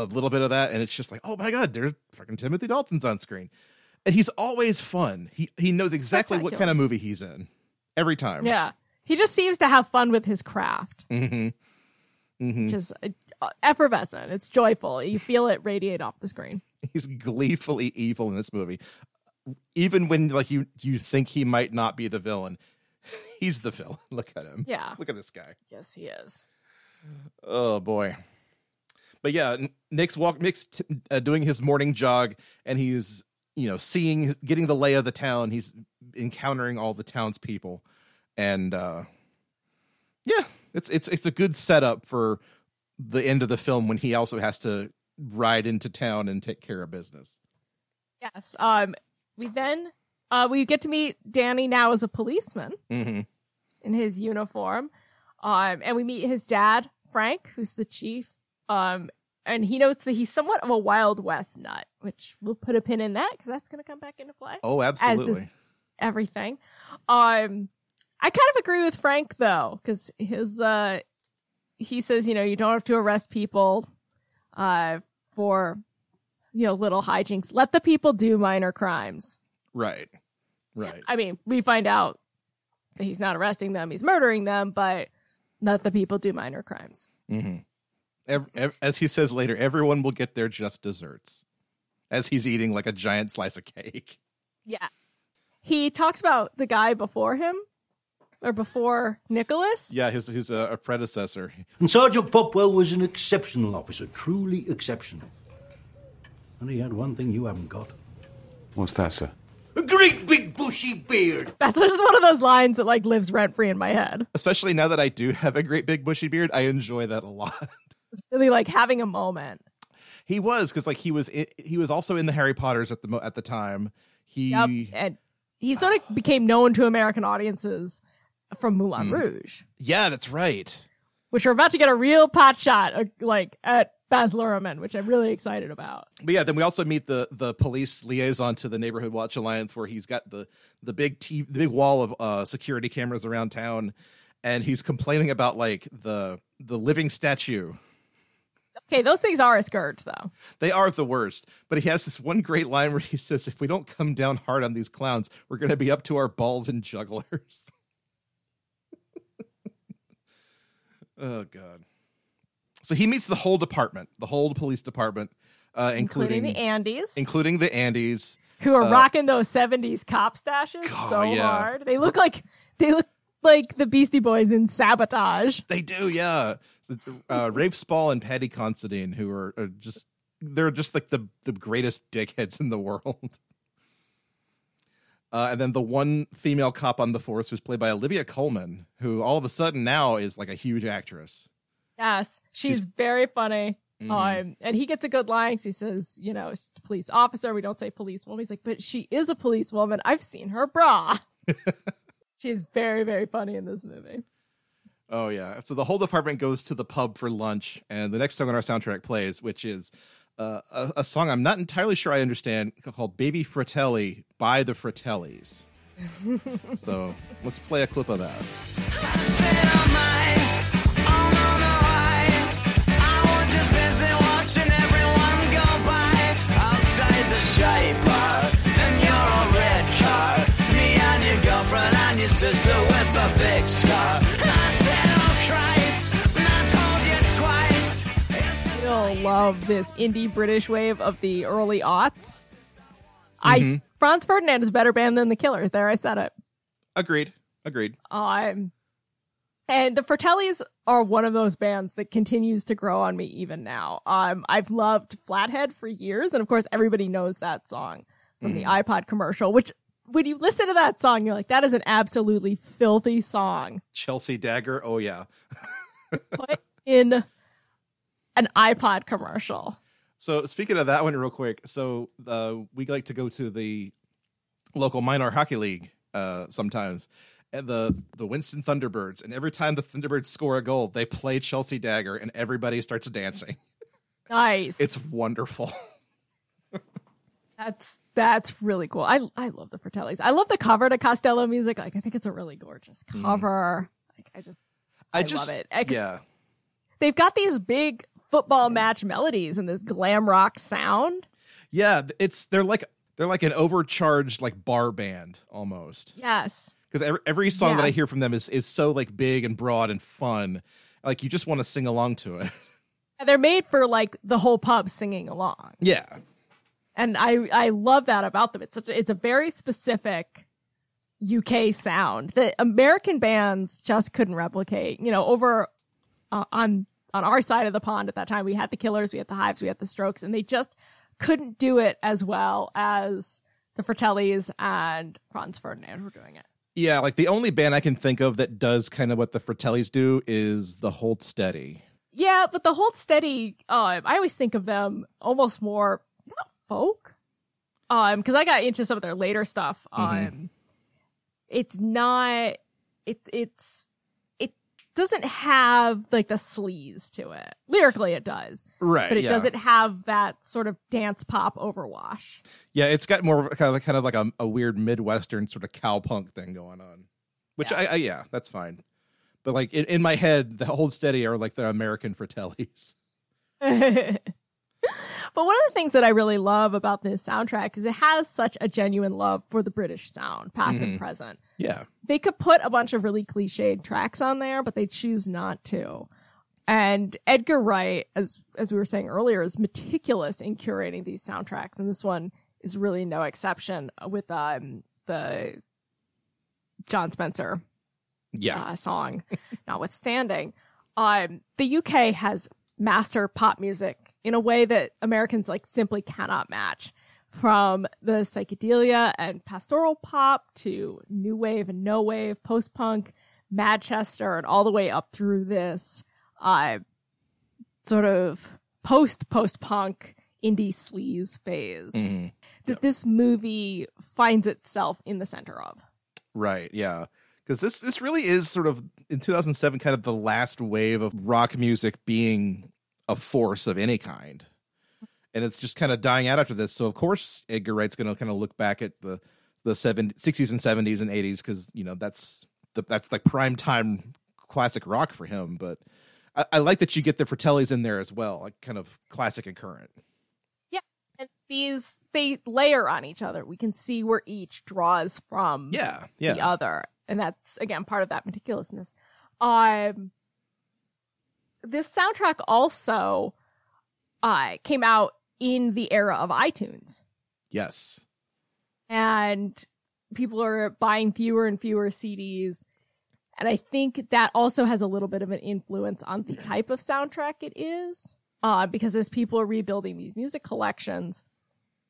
a little bit of that, and it's just like, oh my god, there's fucking Timothy Dalton's on screen, and he's always fun. He he knows exactly what kind of movie he's in every time. Yeah. He just seems to have fun with his craft. hmm hmm Just uh, effervescent. It's joyful. You feel it radiate off the screen. He's gleefully evil in this movie, even when like you you think he might not be the villain. He's the villain. Look at him. Yeah. Look at this guy. Yes, he is. Oh boy. But yeah, Nick's walk. Nick's t- uh, doing his morning jog, and he's you know seeing, getting the lay of the town. He's encountering all the townspeople, and uh yeah, it's it's it's a good setup for the end of the film when he also has to ride into town and take care of business. Yes. Um. We then uh we get to meet Danny now as a policeman Mm-hmm. in his uniform, um, and we meet his dad Frank, who's the chief. Um, and he notes that he's somewhat of a Wild West nut, which we'll put a pin in that because that's going to come back into play. Oh, absolutely. everything. Um, I kind of agree with Frank though, because his uh, he says you know you don't have to arrest people, uh, for, you know, little hijinks. Let the people do minor crimes. Right. Right. I mean, we find out that he's not arresting them, he's murdering them, but let the people do minor crimes. Ev- ev- as he says later, everyone will get their just desserts. As he's eating like a giant slice of cake. Yeah. He talks about the guy before him or before Nicholas. Yeah, his his uh, a predecessor. And Sergeant Popwell was an exceptional officer, truly exceptional. And he had one thing you haven't got What's that, sir? a great big bushy beard. That's just one of those lines that like lives rent free in my head. Especially now that I do have a great big bushy beard, I enjoy that a lot. Really like having a moment. he was because like he was i he was also in the Harry Potters at the mo- at the time. He Yep. And he sort of became known to American audiences from Moulin Rouge, yeah, that's right. which we're about to get a real pot shot uh, like at Baz Luhrmann, which I'm really excited about. But yeah, then we also meet the the police liaison to the Neighborhood Watch Alliance, where he's got the the big t- the big wall of uh, security cameras around town, and he's complaining about like the the living statue. Okay, those things are a scourge though. They are the worst. But he has this one great line where he says, "If we don't come down hard on these clowns, we're going to be up to our balls in jugglers." oh god. So he meets the whole department, the whole police department, uh, Including, including the Andys, including the Andys. who are rocking those 70s cop stashes so yeah. hard. They look like they look like the Beastie Boys in Sabotage. They do, yeah. So it's, uh, Rafe Spall and Paddy Considine, who are, are just they're just like the the greatest dickheads in the world. Uh, and then the one female cop on the force was played by Olivia Colman, who all of a sudden now is like a huge actress. Yes, she's, very funny. Mm-hmm. Um, and he gets a good line he says, you know, she's a police officer. We don't say police woman. He's like, but she is a police woman. I've seen her bra. she's very, very funny in this movie. Oh yeah. So the whole department goes to the pub for lunch, and the next song on our soundtrack plays, which is uh, a, a song I'm not entirely sure I understand called "Baby Fratelli" by the Fratellis. so let's play a clip of that. Sister with a big scar. I said, Oh Christ, and I told you twice. Still love this indie British wave of the early aughts. I Franz Ferdinand is a better band than the Killers. There, I said it. Agreed. Agreed. Um, and the Fratellis are one of those bands that continues to grow on me even now. Um, I've loved Flathead for years, and of course, everybody knows that song from the iPod commercial. Which, when you listen to that song, you're like, that is an absolutely filthy song. Chelsea Dagger. Oh yeah. Put in an iPod commercial. So speaking of that one, real quick. So uh, we like to go to the local minor hockey league uh, sometimes, and the the Winston Thunderbirds. And every time the Thunderbirds score a goal, they play Chelsea Dagger, and everybody starts dancing. Nice. It's wonderful. That's that's really cool. I I love the Fratellis. I love the cover to Costello music. Like I think it's a really gorgeous mm. cover. Like I just I, just love it. I yeah. They've got these big football match melodies and this glam rock sound. Yeah, it's they're like they're like an overcharged like bar band almost. Yes. Because every, every song that I hear from them is is so like big and broad and fun. Like you just want to sing along to it. And they're made for like the whole pub singing along. yeah. And I I love that about them. It's such a, it's a very specific UK sound that American bands just couldn't replicate. You know, over uh, on on our side of the pond at that time, we had the Killers, we had the Hives, we had the Strokes, and they just couldn't do it as well as the Fratellis and Franz Ferdinand were doing it. Yeah, like the only band I can think of that does kind of what the Fratellis do is the Hold Steady. Yeah, but the Hold Steady, uh, I always think of them almost more folk, um, because I got into some of their later stuff. Um, it's not, it it's it doesn't have like the sleaze to it. Lyrically, it does, Right. but it yeah. doesn't have that sort of dance pop overwash. Yeah, it's got more kind of kind of like a, a weird midwestern sort of cowpunk thing going on. Which I, I yeah, that's fine. But like in, in my head, the Hold Steady are like the American Fratellis. But one of the things that I really love about this soundtrack is it has such a genuine love for the British sound, past and present. Yeah. They could put a bunch of really cliched tracks on there, but they choose not to. And Edgar Wright, as as we were saying earlier, is meticulous in curating these soundtracks, and this one is really no exception. With um, the Jon Spencer Yeah. uh, song notwithstanding. Um, the UK has master pop music in a way that Americans like simply cannot match. From the psychedelia and pastoral pop to new wave and no wave, post punk, Manchester, and all the way up through this uh, sort of post post punk indie sleaze phase that this movie finds itself in the center of. Right. Yeah. Because this this really is sort of in 2007 kind of the last wave of rock music being a force of any kind, and it's just kind of dying out after this. So of course Edgar Wright's going to kind of look back at the the 70, 60s and 70s and 80s because you know that's the that's like prime time classic rock for him. But I, I like that you get the Fratellis in there as well, like kind of classic and current. Yeah, and these they layer on each other. We can see where each draws from Yeah. yeah. the other. And that's again part of that meticulousness. Um this soundtrack also uh came out in the era of iTunes. Yes. And people are buying fewer and fewer CDs. And I think that also has a little bit of an influence on the type of soundtrack it is. Uh, because as people are rebuilding these music collections,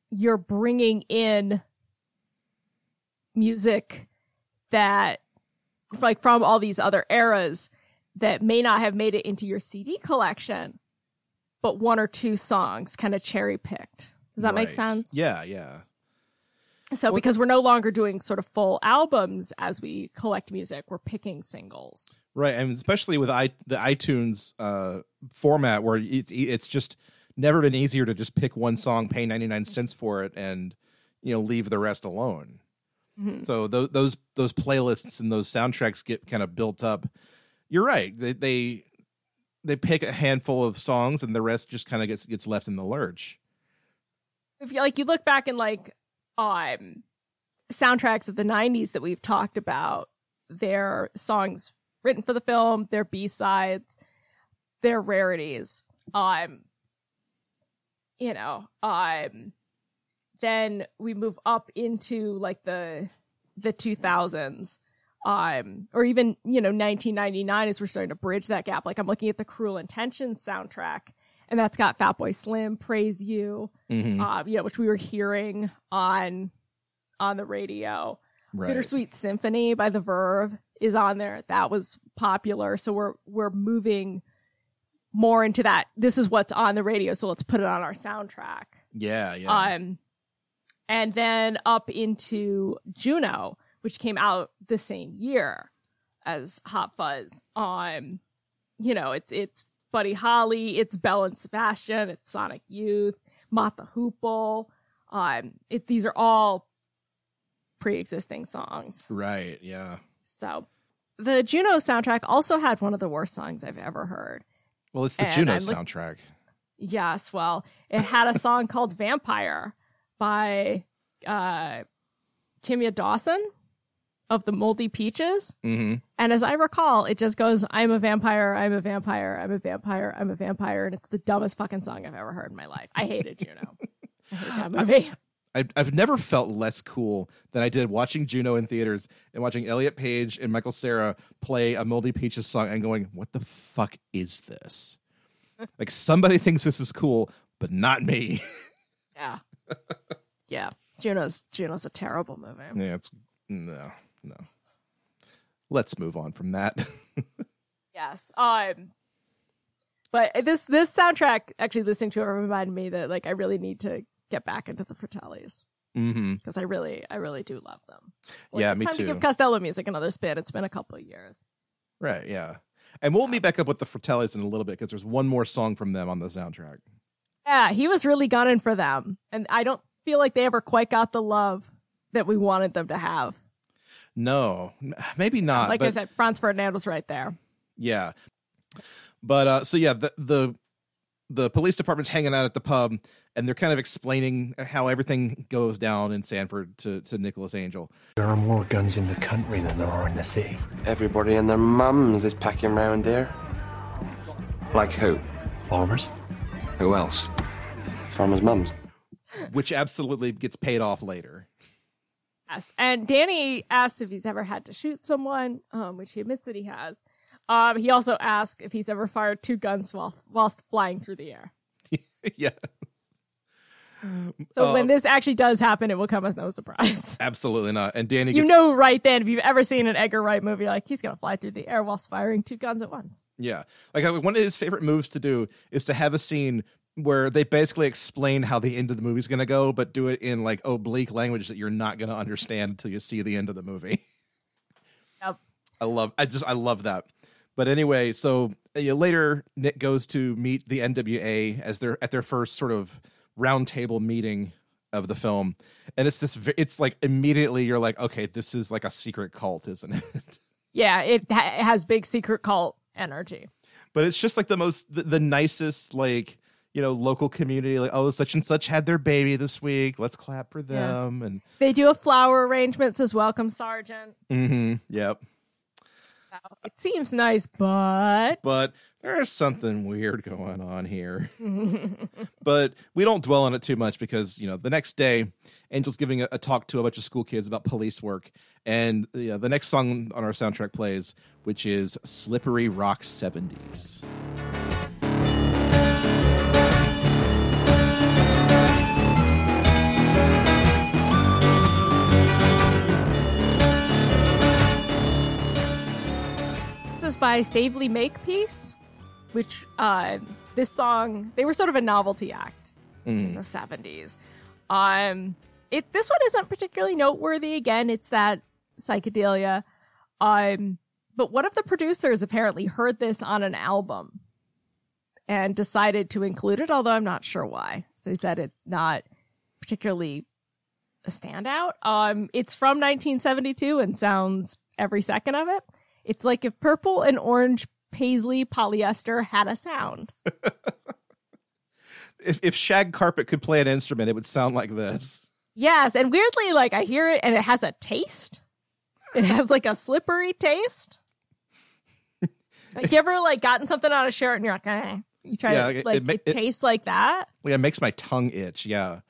you're bringing in music that, like, from all these other eras that may not have made it into your CD collection, but one or two songs kind of cherry picked. Does that make sense? Yeah. Yeah. So because we're no longer doing sort of full albums as we collect music, we're picking singles. Right, and especially with i the iTunes uh, format, where it's it's just never been easier to just pick one song, pay ninety nine cents for it, and you know leave the rest alone. So those those those playlists and those soundtracks get kind of built up. You're right; they they, they pick a handful of songs, and the rest just kind of gets gets left in the lurch. If you like, you look back in like um soundtracks of the '90s that we've talked about, their songs written for the film, their B sides, their rarities. Um, you know, um, then we move up into like the the 2000s um or even you know 1999 as we're starting to bridge that gap like i'm looking at the cruel intentions soundtrack and that's got fatboy slim praise you Mm-hmm. uh you know which we were hearing on on the radio Right. bittersweet symphony by the verve is on there that was popular so we're we're moving more into that this is what's on the radio so let's put it on our soundtrack Yeah, yeah. um, and then up into Juno, which came out the same year as Hot Fuzz. Um, you know, it's it's Buddy Holly, it's Belle and Sebastian, it's Sonic Youth, Mott the Hoople. Um, it, these are all pre-existing songs. right. Yeah. So the Juno soundtrack also had one of the worst songs I've ever heard. Well, it's the And Juno I'm look- soundtrack. Yes, well, it had a song called Vampire by uh Kimya Dawson of the Moldy Peaches. Mm-hmm. And as I recall, it just goes, I'm a vampire, I'm a vampire, I'm a vampire, I'm a vampire. And it's the dumbest fucking song I've ever heard in my life. I hated Juno. I hate that movie. I, I've never felt less cool than I did watching Juno in theaters and watching Elliot Page and Michael Cera play a Moldy Peaches song and going, "What the fuck is this?" like somebody thinks this is cool, but not me. Yeah. Yeah. Juno's Juno's a terrible movie. yeah, it's no, no. Let's move on from that. Yes. Um but this this soundtrack actually listening to it reminded me that like I really need to get back into the Fratellis mm-hmm. because I really I really do love them. Yeah, me time too. To give Costello music another spin. It's been a couple of years. Right, yeah. And we'll meet back up with the Fratellis in a little bit because there's one more song from them on the soundtrack. Yeah, he was really gunning for them, and I don't feel like they ever quite got the love that we wanted them to have. No, maybe not. like but I said, Franz Ferdinand was right there. Yeah. But uh so yeah, the the the police department's hanging out at the pub and they're kind of explaining how everything goes down in Sandford to to Nicholas Angel. There are more guns in the country than there are in the city. Everybody and their mums is packing round there. Like who? Farmers? Who else? Farmers' mums. which absolutely gets paid off later. Yes. And Danny asks if he's ever had to shoot someone, um, which he admits that he has. Um, he also asks if he's ever fired two guns while whilst flying through the air. yeah, So Uh, when this actually does happen, it will come as no surprise. absolutely not. And Danny, you know right then, if you've ever seen an Edgar Wright movie, like he's gonna fly through the air whilst firing two guns at once. yeah, like uh, one of his favorite moves to do is to have a scene where they basically explain how the end of the movie's going to go, but do it in like oblique language that you're not going to understand until you see the end of the movie. Yep. I love, I just, I love that. But anyway, so uh, later Nick goes to meet the NWA as they're at their first sort of roundtable meeting of the film, and it's this, it's like immediately you're like, okay, this is like a secret cult, isn't it? Yeah, it, ha- it has big secret cult energy. but it's just like the most the, the nicest like you know local community like oh such and such had their baby this week. Let's clap for Yeah. them. And They do a flower arrangements as welcome sergeant. mm-hmm. Yep. So it seems nice, but but there's something weird going on here. But we don't dwell on it too much because you know the next day angel's giving a, a talk to a bunch of school kids about police work. And yeah, the next song on our soundtrack plays which is slippery rock 70s by Stavely Makepeace, which uh, this song they were sort of a novelty act in the seventies. Um, it this one isn't particularly noteworthy. Again, it's that psychedelia. Um, but one of the producers apparently heard this on an album and decided to include it, although I'm not sure why. So he said it's not particularly a standout. Um, it's from 1972 and sounds every second of it. It's like if purple and orange paisley polyester had a sound. if, if shag carpet could play an instrument it would sound like this Yes, and weirdly, like I hear it and it has a taste. It has like a slippery taste. like you ever like gotten something on a shirt and you're like, eh. You try Yeah, to it- it like it, ma- it- tastes like that. Like it makes my tongue itch. Yeah,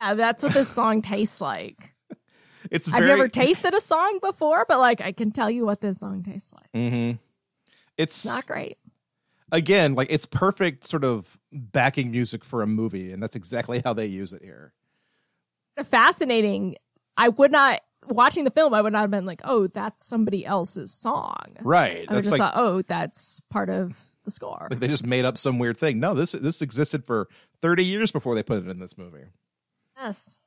Uh, that's what this song tastes like. It's I've never tasted a song before, but like I can tell you what this song tastes like. Mm-hmm. It's Not great. again like it's perfect sort of backing music for a movie, and that's exactly how they use it here. Fascinating. I would not watching the film. I would not have been like, oh, that's somebody else's song. Right. I would just like, thought, oh, that's part of the score. like they just made up some weird thing. No, this this existed for thirty years before they put it in this movie. Yes.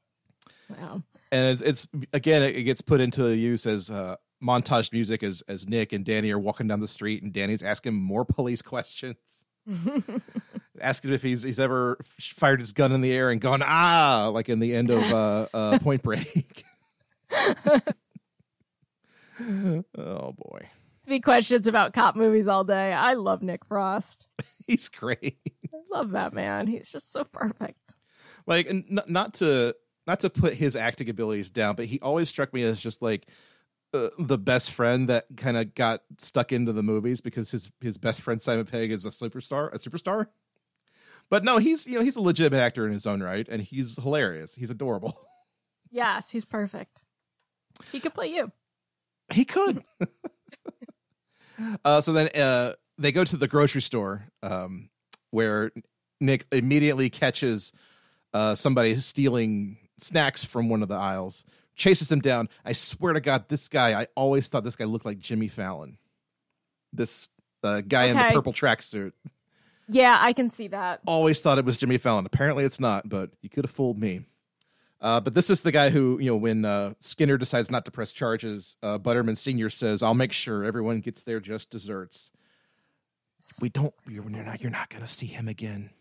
Wow. And it, it's again it gets put into use as uh, montage music as as Nick and Danny are walking down the street and Danny's asking more police questions, asking if he's he's ever fired his gun in the air and gone ah like in the end of uh, uh, Point Break. oh boy, Speak questions about cop movies all day. I love Nick Frost. he's great. I love that man. He's just so perfect. like not, not to not to put his acting abilities down but he always struck me as just like uh, the best friend that kind of got stuck into the movies because his his best friend Simon Pegg is a superstar a superstar but no he's you know he's a legitimate actor in his own right and he's hilarious he's adorable Yes, he's perfect. He could play you. he could uh so then uh they go to the grocery store um where Nick immediately catches uh somebody stealing snacks from one of the aisles chases him down i swear to god this guy i always thought this guy looked like jimmy fallon this uh, guy in the purple tracksuit Yeah, I can see that. always thought it was jimmy fallon apparently it's not but you could have fooled me uh, but this is the guy who, you know, when uh, Skinner decides not to press charges, uh, Butterman Senior says, "I'll make sure everyone gets their just desserts." We don't. You're, you're not. You're not going to see him again.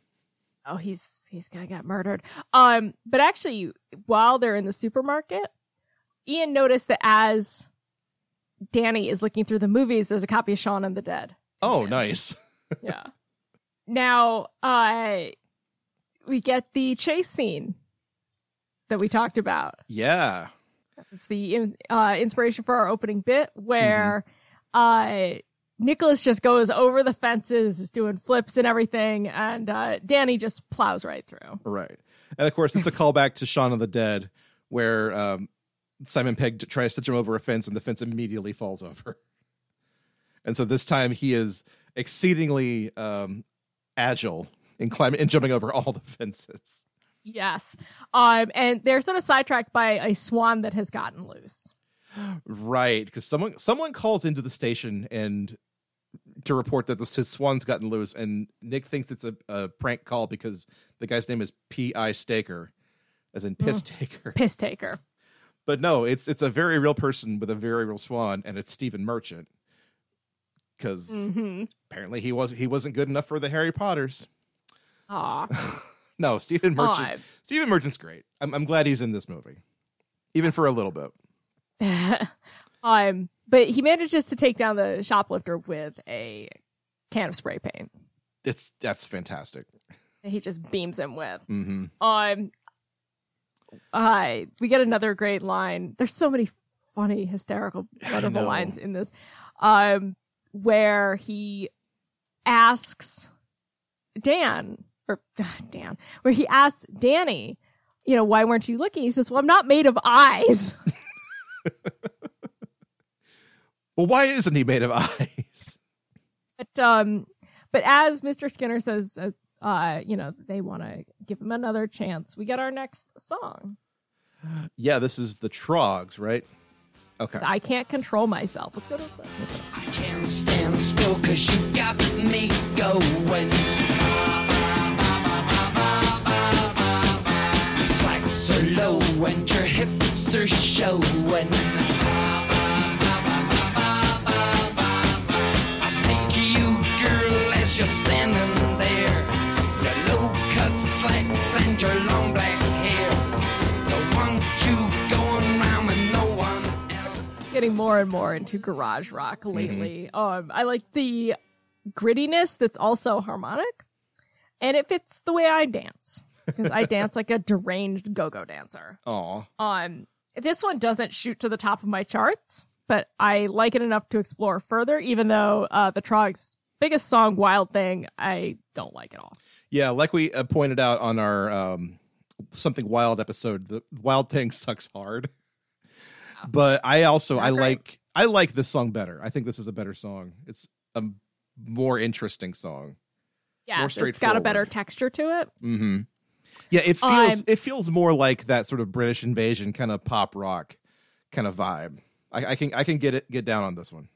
Oh, he's he's gonna get murdered. Um, but actually, while they're in the supermarket, Ian noticed that as Danny is looking through the movies, there's a copy of Shaun and the Dead. Oh, nice. yeah. Now, uh, we get the chase scene that we talked about. Yeah. It's the uh, inspiration for our opening bit where uh, Nicholas just goes over the fences, is doing flips and everything, and uh, Danny just plows right through. Right. And of course, it's a callback to Shaun of the Dead, where um, Simon Pegg tries to jump over a fence and the fence immediately falls over. And so this time he is exceedingly um, agile in climbing and jumping over all the fences. Yes. Um, and they're sort of sidetracked by a swan that has gotten loose. Right, because someone someone calls into the station and to report that the his swan's gotten loose, and Nick thinks it's a, a prank call because the guy's name is P. I. Staker, as in piss taker. Piss taker. But no, it's it's a very real person with a very real swan, and it's Stephen Merchant. Because Mm-hmm. apparently he was he wasn't good enough for the Harry Potters. Aw. No, Stephen Merchant. Aw. Stephen Merchant's great. I'm I'm glad he's in this movie, even for a little bit. um, but he manages to take down the shoplifter with a can of spray paint. It's that's fantastic. He just beams him with. hmm Um, uh, we get another great line. There's so many funny, hysterical, wonderful lines in this. Um, where he asks Dan or Dan, where he asks Danny, you know, why weren't you looking? He says, "Well, I'm not made of eyes." Well, why isn't he made of eyes? But um, but as Mr. Skinner says, uh, uh you know, they want to give him another chance. We get our next song. Yeah, this is the Troggs, right? Okay. I can't control myself. Let's go to the. I can't stand still cause you got me going. Your slacks are low and your hips are showing. Getting more and more into garage rock lately. Um, I like the grittiness that's also harmonic, and it fits the way I dance because I dance like a deranged go-go dancer. Aw. Um, this one doesn't shoot to the top of my charts, but I like it enough to explore further. Even though uh, the Troggs' biggest song, "Wild Thing," I don't like at all. Yeah, like we uh, pointed out on our um, something wild episode, the Wild Thing sucks hard. But I also I great. like I like this song better. I think this is a better song. It's a more interesting song. Yeah, it's got a better texture to it. Mm-hmm. Yeah, it feels I'm- it feels more like that sort of British invasion kind of pop rock kind of vibe. I, I can I can get it get down on this one.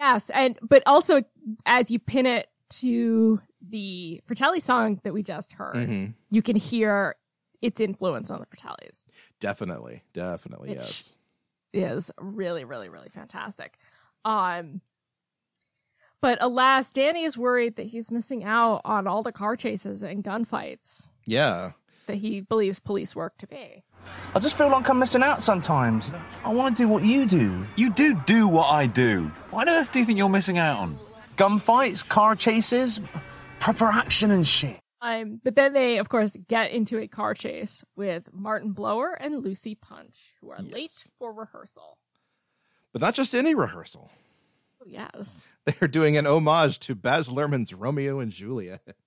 Yes, and but also as you pin it to the Fratelli song that we just heard, Mhm. you can hear its influence on the Fratellis. Definitely, definitely, Which- yes. Is really, really, really fantastic. Um, but alas, Danny is worried that he's missing out on all the car chases and gunfights Yeah, that he believes police work to be. I just feel like I'm missing out sometimes. I want to do what you do. You do do what I do. What on earth do you think you're missing out on? Gunfights, car chases, proper action and shit. Um, but then they, of course, get into a car chase with Martin Blower and Lucy Punch, who are late for rehearsal. but not just any rehearsal. Oh, yes. They're doing an homage to Baz Luhrmann's Romeo and Juliet.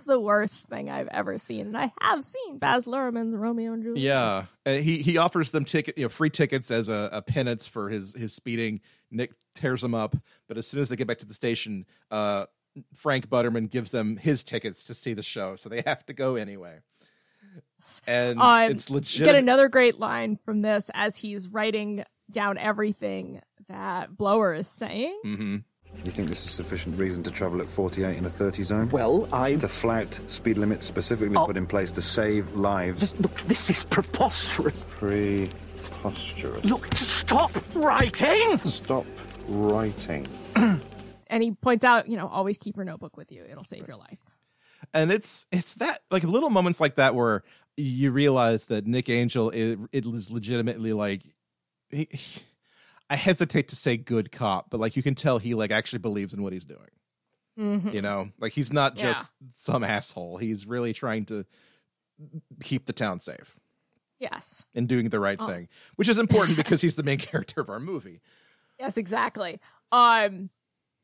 It's the worst thing I've ever seen, and I have seen Baz Luhrmann's Romeo and Juliet. Yeah, and he he offers them ticket, you know, free tickets as a, a penance for his his speeding. Nick tears them up, but as soon as they get back to the station, uh, Frank Butterman gives them his tickets to see the show, so they have to go anyway. And Um, it's legit. Get another great line from this as he's writing down everything that Blower is saying. hmm You think this is sufficient reason to travel at 48 in a 30 zone? Well, I. To flout speed limits specifically Oh. put in place to save lives. This, look, this is preposterous. Preposterous. Look, stop writing! Stop writing. And he points out, you know, always keep your notebook with you. It'll save your life. and it's it's that like little moments like that where you realize that Nick Angel is, it is legitimately like he, he- I hesitate to say good cop, but like you can tell he like actually believes in what he's doing. Mhm. You know, like he's not Yeah. just some asshole. He's really trying to keep the town safe Yes. and doing the right Oh. thing, which is important because he's the main character of our movie. Yes, exactly. Um,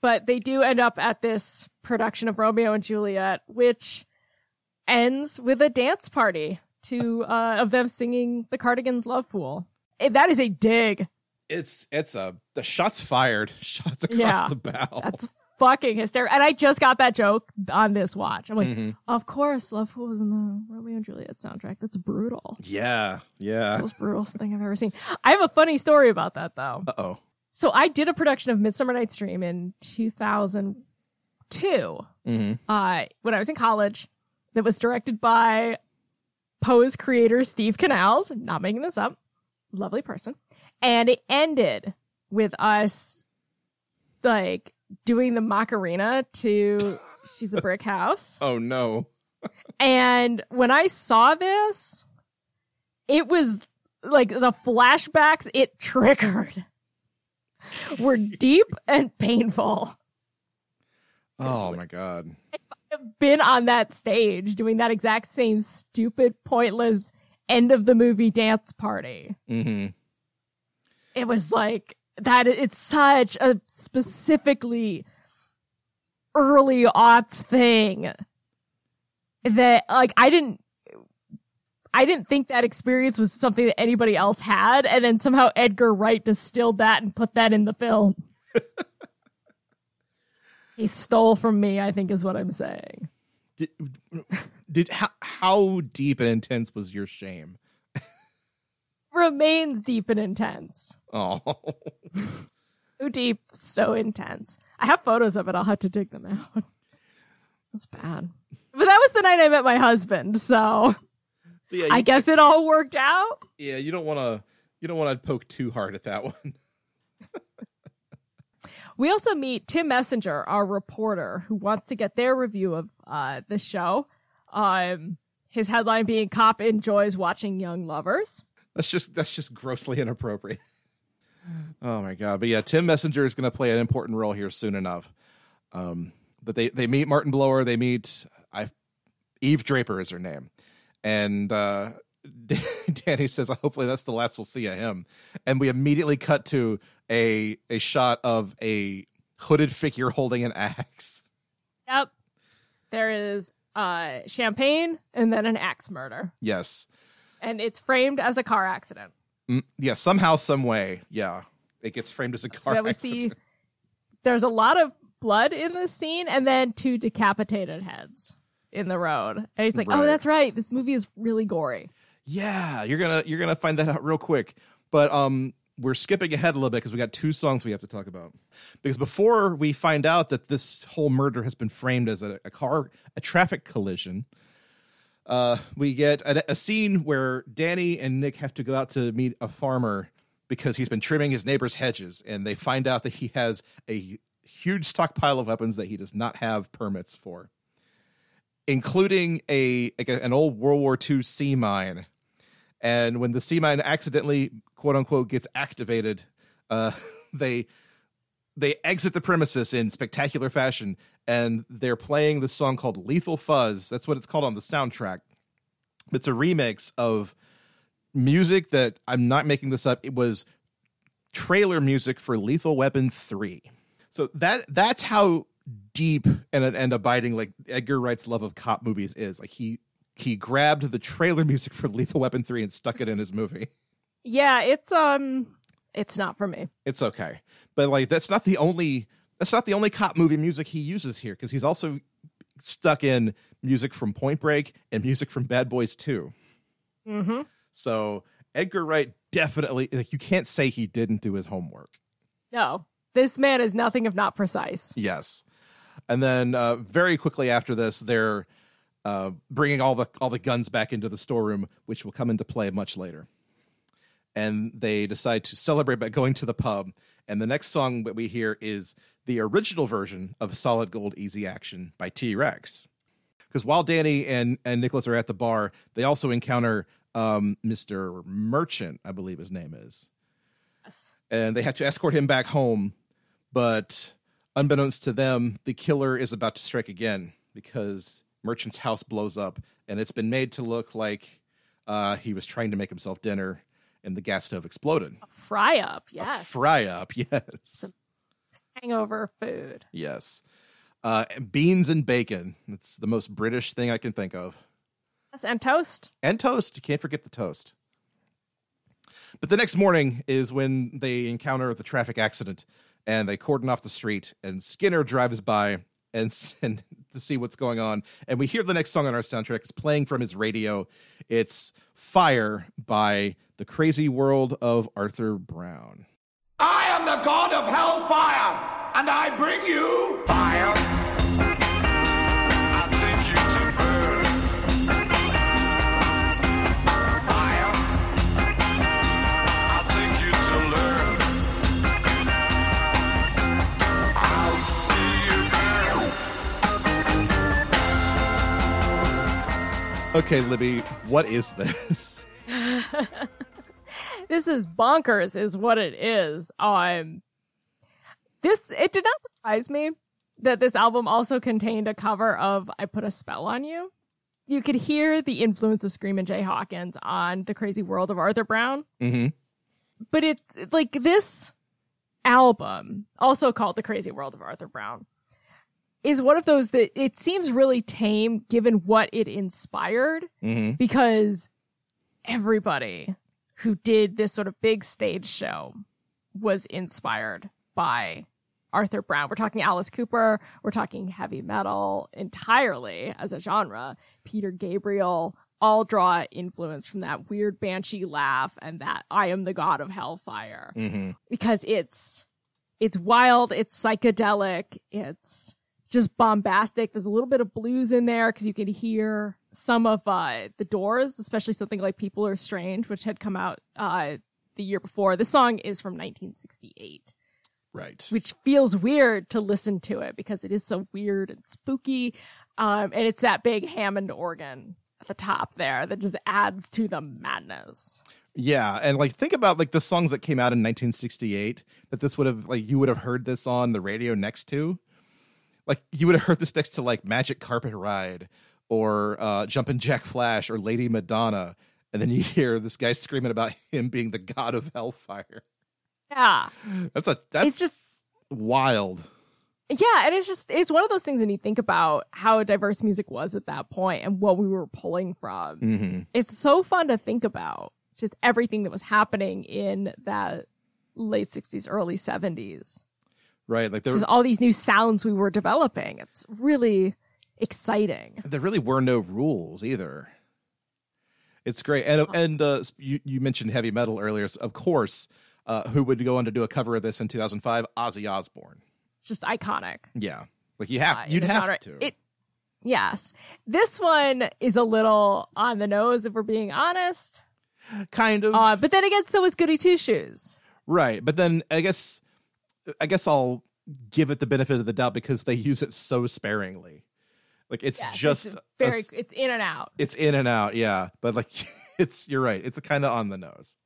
but they do end up at this production of Romeo and Juliet, which ends with a dance party to uh, of them singing the Cardigans' "Lovefool." Eh, That is a dig. It's it's a the shots fired, shots across Yeah, the bow. That's fucking hysterical. And I just got that joke on this watch. I'm like, Mhm. of course, "Lovefool" was in the Romeo and Juliet soundtrack. That's brutal. yeah, It's yeah. the most brutal thing I've ever seen. I have a funny story about that though. Uh oh. So I did a production of Midsummer Night's Dream in 2002 hmm uh, when I was in college that was directed by Pose creator Steve Canals. I'm not making this up. Lovely person. And it ended with us like doing the Macarena to She's a Brick House. Oh no. And when I saw this, it was like the flashbacks it triggered were deep and painful. Oh my god. I've been on that stage doing that exact same stupid, pointless end of the movie dance party. hmm It was like that. It's such a specifically early aughts thing that like I didn't I didn't think that experience was something that anybody else had and then somehow Edgar Wright distilled that and put that in the film. he stole from me, I think is what I'm saying. Did, did how how deep and intense was your shame? Remains deep and intense. Oh. So deep, so intense. I have photos of it. I'll have to dig them out. It's bad. But that was the night I met my husband, so So yeah, I guess it all worked out. Yeah, you don't want to you don't want to poke too hard at that one. We also meet Tim Messenger, our reporter, who wants to get their review of uh, the show. Um, his headline being "Cop enjoys watching young lovers." That's just that's just grossly inappropriate. Oh my god! But yeah, Tim Messenger is going to play an important role here soon enough. Um, but they they meet Martin Blower. They meet I Eve Draper is her name, and uh, Danny says, "Hopefully that's the last we'll see of him." And we immediately cut to a a shot of a hooded figure holding an axe. Yep, there is uh, champagne and then an axe murder, Yes, and it's framed as a car accident. Mm, yeah. Somehow, some way, yeah, it gets framed as a car where we accident. see there's a lot of blood in this scene and then two decapitated heads in the road. And he's like, Right. Oh, that's right. This movie is really gory. Yeah, you're gonna you're gonna find that out real quick. But um, we're skipping ahead a little bit because we got two songs we have to talk about. Because before we find out that this whole murder has been framed as a, a car a traffic collision, uh, we get a, a scene where Danny and Nick have to go out to meet a farmer because he's been trimming his neighbor's hedges, and they find out that he has a huge stockpile of weapons that he does not have permits for, including a, like a an old World War II sea mine. And when the sea mine accidentally, quote unquote, gets activated, uh, they they exit the premises in spectacular fashion, and they're playing the song called "Lethal Fuzz." That's what it's called on the soundtrack. It's a remix of music that I'm not making this up. It was trailer music for Lethal Weapon 3. So that that's how deep and and abiding like Edgar Wright's love of cop movies is. Like he he grabbed the trailer music for Lethal Weapon 3 and stuck it in his movie. Yeah, it's um it's not for me. It's okay. But like that's not the only that's not the only cop movie music he uses here because he's also stuck in music from Point Break and music from Bad Boys 2. Mm-hmm. So Edgar Wright definitely like you can't say he didn't do his homework. No. This man is nothing if not precise. Yes. And then uh, very quickly after this, they're uh, bringing all the all the guns back into the storeroom, which will come into play much later. And they decide to celebrate by going to the pub. And the next song that we hear is the original version of "Solid Gold Easy Action" by T Rex. Because while Danny and and Nicholas are at the bar, they also encounter um, Mr. Merchant, I believe his name is, Yes. and they have to escort him back home. But unbeknownst to them, the killer is about to strike again because Merchant's house blows up, and it's been made to look like uh, he was trying to make himself dinner, and the gas stove exploded. Fry up, yes. Fry up, yes, Hangover food. yes. Uh, beans and bacon. It's the most British thing I can think of. Yes, and toast. and toast. You can't forget the toast. But the next morning is when they encounter the traffic accident and they cordon off the street and Skinner drives by and, and to see what's going on. And we hear the next song on our soundtrack. It's playing from his radio. It's Fire by The Crazy World of Arthur Brown. I am the god of hellfire, and I bring you fire. I'll take you to burn. Fire. I'll take you to learn. I'll see you burn. Okay, Libby, what is this? this is bonkers is what it is um this it did not surprise me that this album also contained a cover of i put a spell on you you could hear the influence of screaming jay hawkins on the crazy world of arthur brown Mm-hmm. but it's like this album also called the crazy world of arthur brown is one of those that it seems really tame given what it inspired Mm-hmm. because everybody who did this sort of big stage show was inspired by Arthur Brown. We're talking Alice Cooper, we're talking heavy metal entirely as a genre. Peter Gabriel all draw influence from that weird banshee laugh and that I am the god of hellfire Mm-hmm. because it's it's wild, it's psychedelic, it's just bombastic. There's a little bit of blues in there because you can hear some of uh, the Doors, especially something like "People Are Strange," which had come out uh, the year before. The song is from 1968, Right. which feels weird to listen to it because it is so weird and spooky, um, and it's that big Hammond organ at the top there that just adds to the madness. Yeah, and like think about like the songs that came out in 1968 that this would have like you would have heard this on the radio next to. Like you would have heard this next to like Magic Carpet Ride or uh Jumpin' Jack Flash or Lady Madonna and then you hear this guy screaming about him being the god of hellfire. Yeah. That's a that's It's just wild. Yeah, and it's just it's one of those things when you think about how diverse music was at that point and what we were pulling from. Mm-hmm. It's so fun to think about just everything that was happening in that late 60s early 70s. Right, like there Just all these new sounds we were developing. It's really exciting. there really were no rules either. It's great, and and uh, you you mentioned heavy metal earlier. So of course, uh, who would go on to do a cover of this in 2005? Ozzy Osbourne. It's just iconic. Yeah, like you have uh, you'd have genre. to. It Yes. This one is a little on the nose if we're being honest. kind of Uh, but then again, so is Goody Two Shoes. right, but then I guess I guess I'll give it the benefit of the doubt because they use it so sparingly. Like it's Yes, just it's very s- it's in and out. it's in and out, yeah. But like it's you're right. It's kind of on the nose.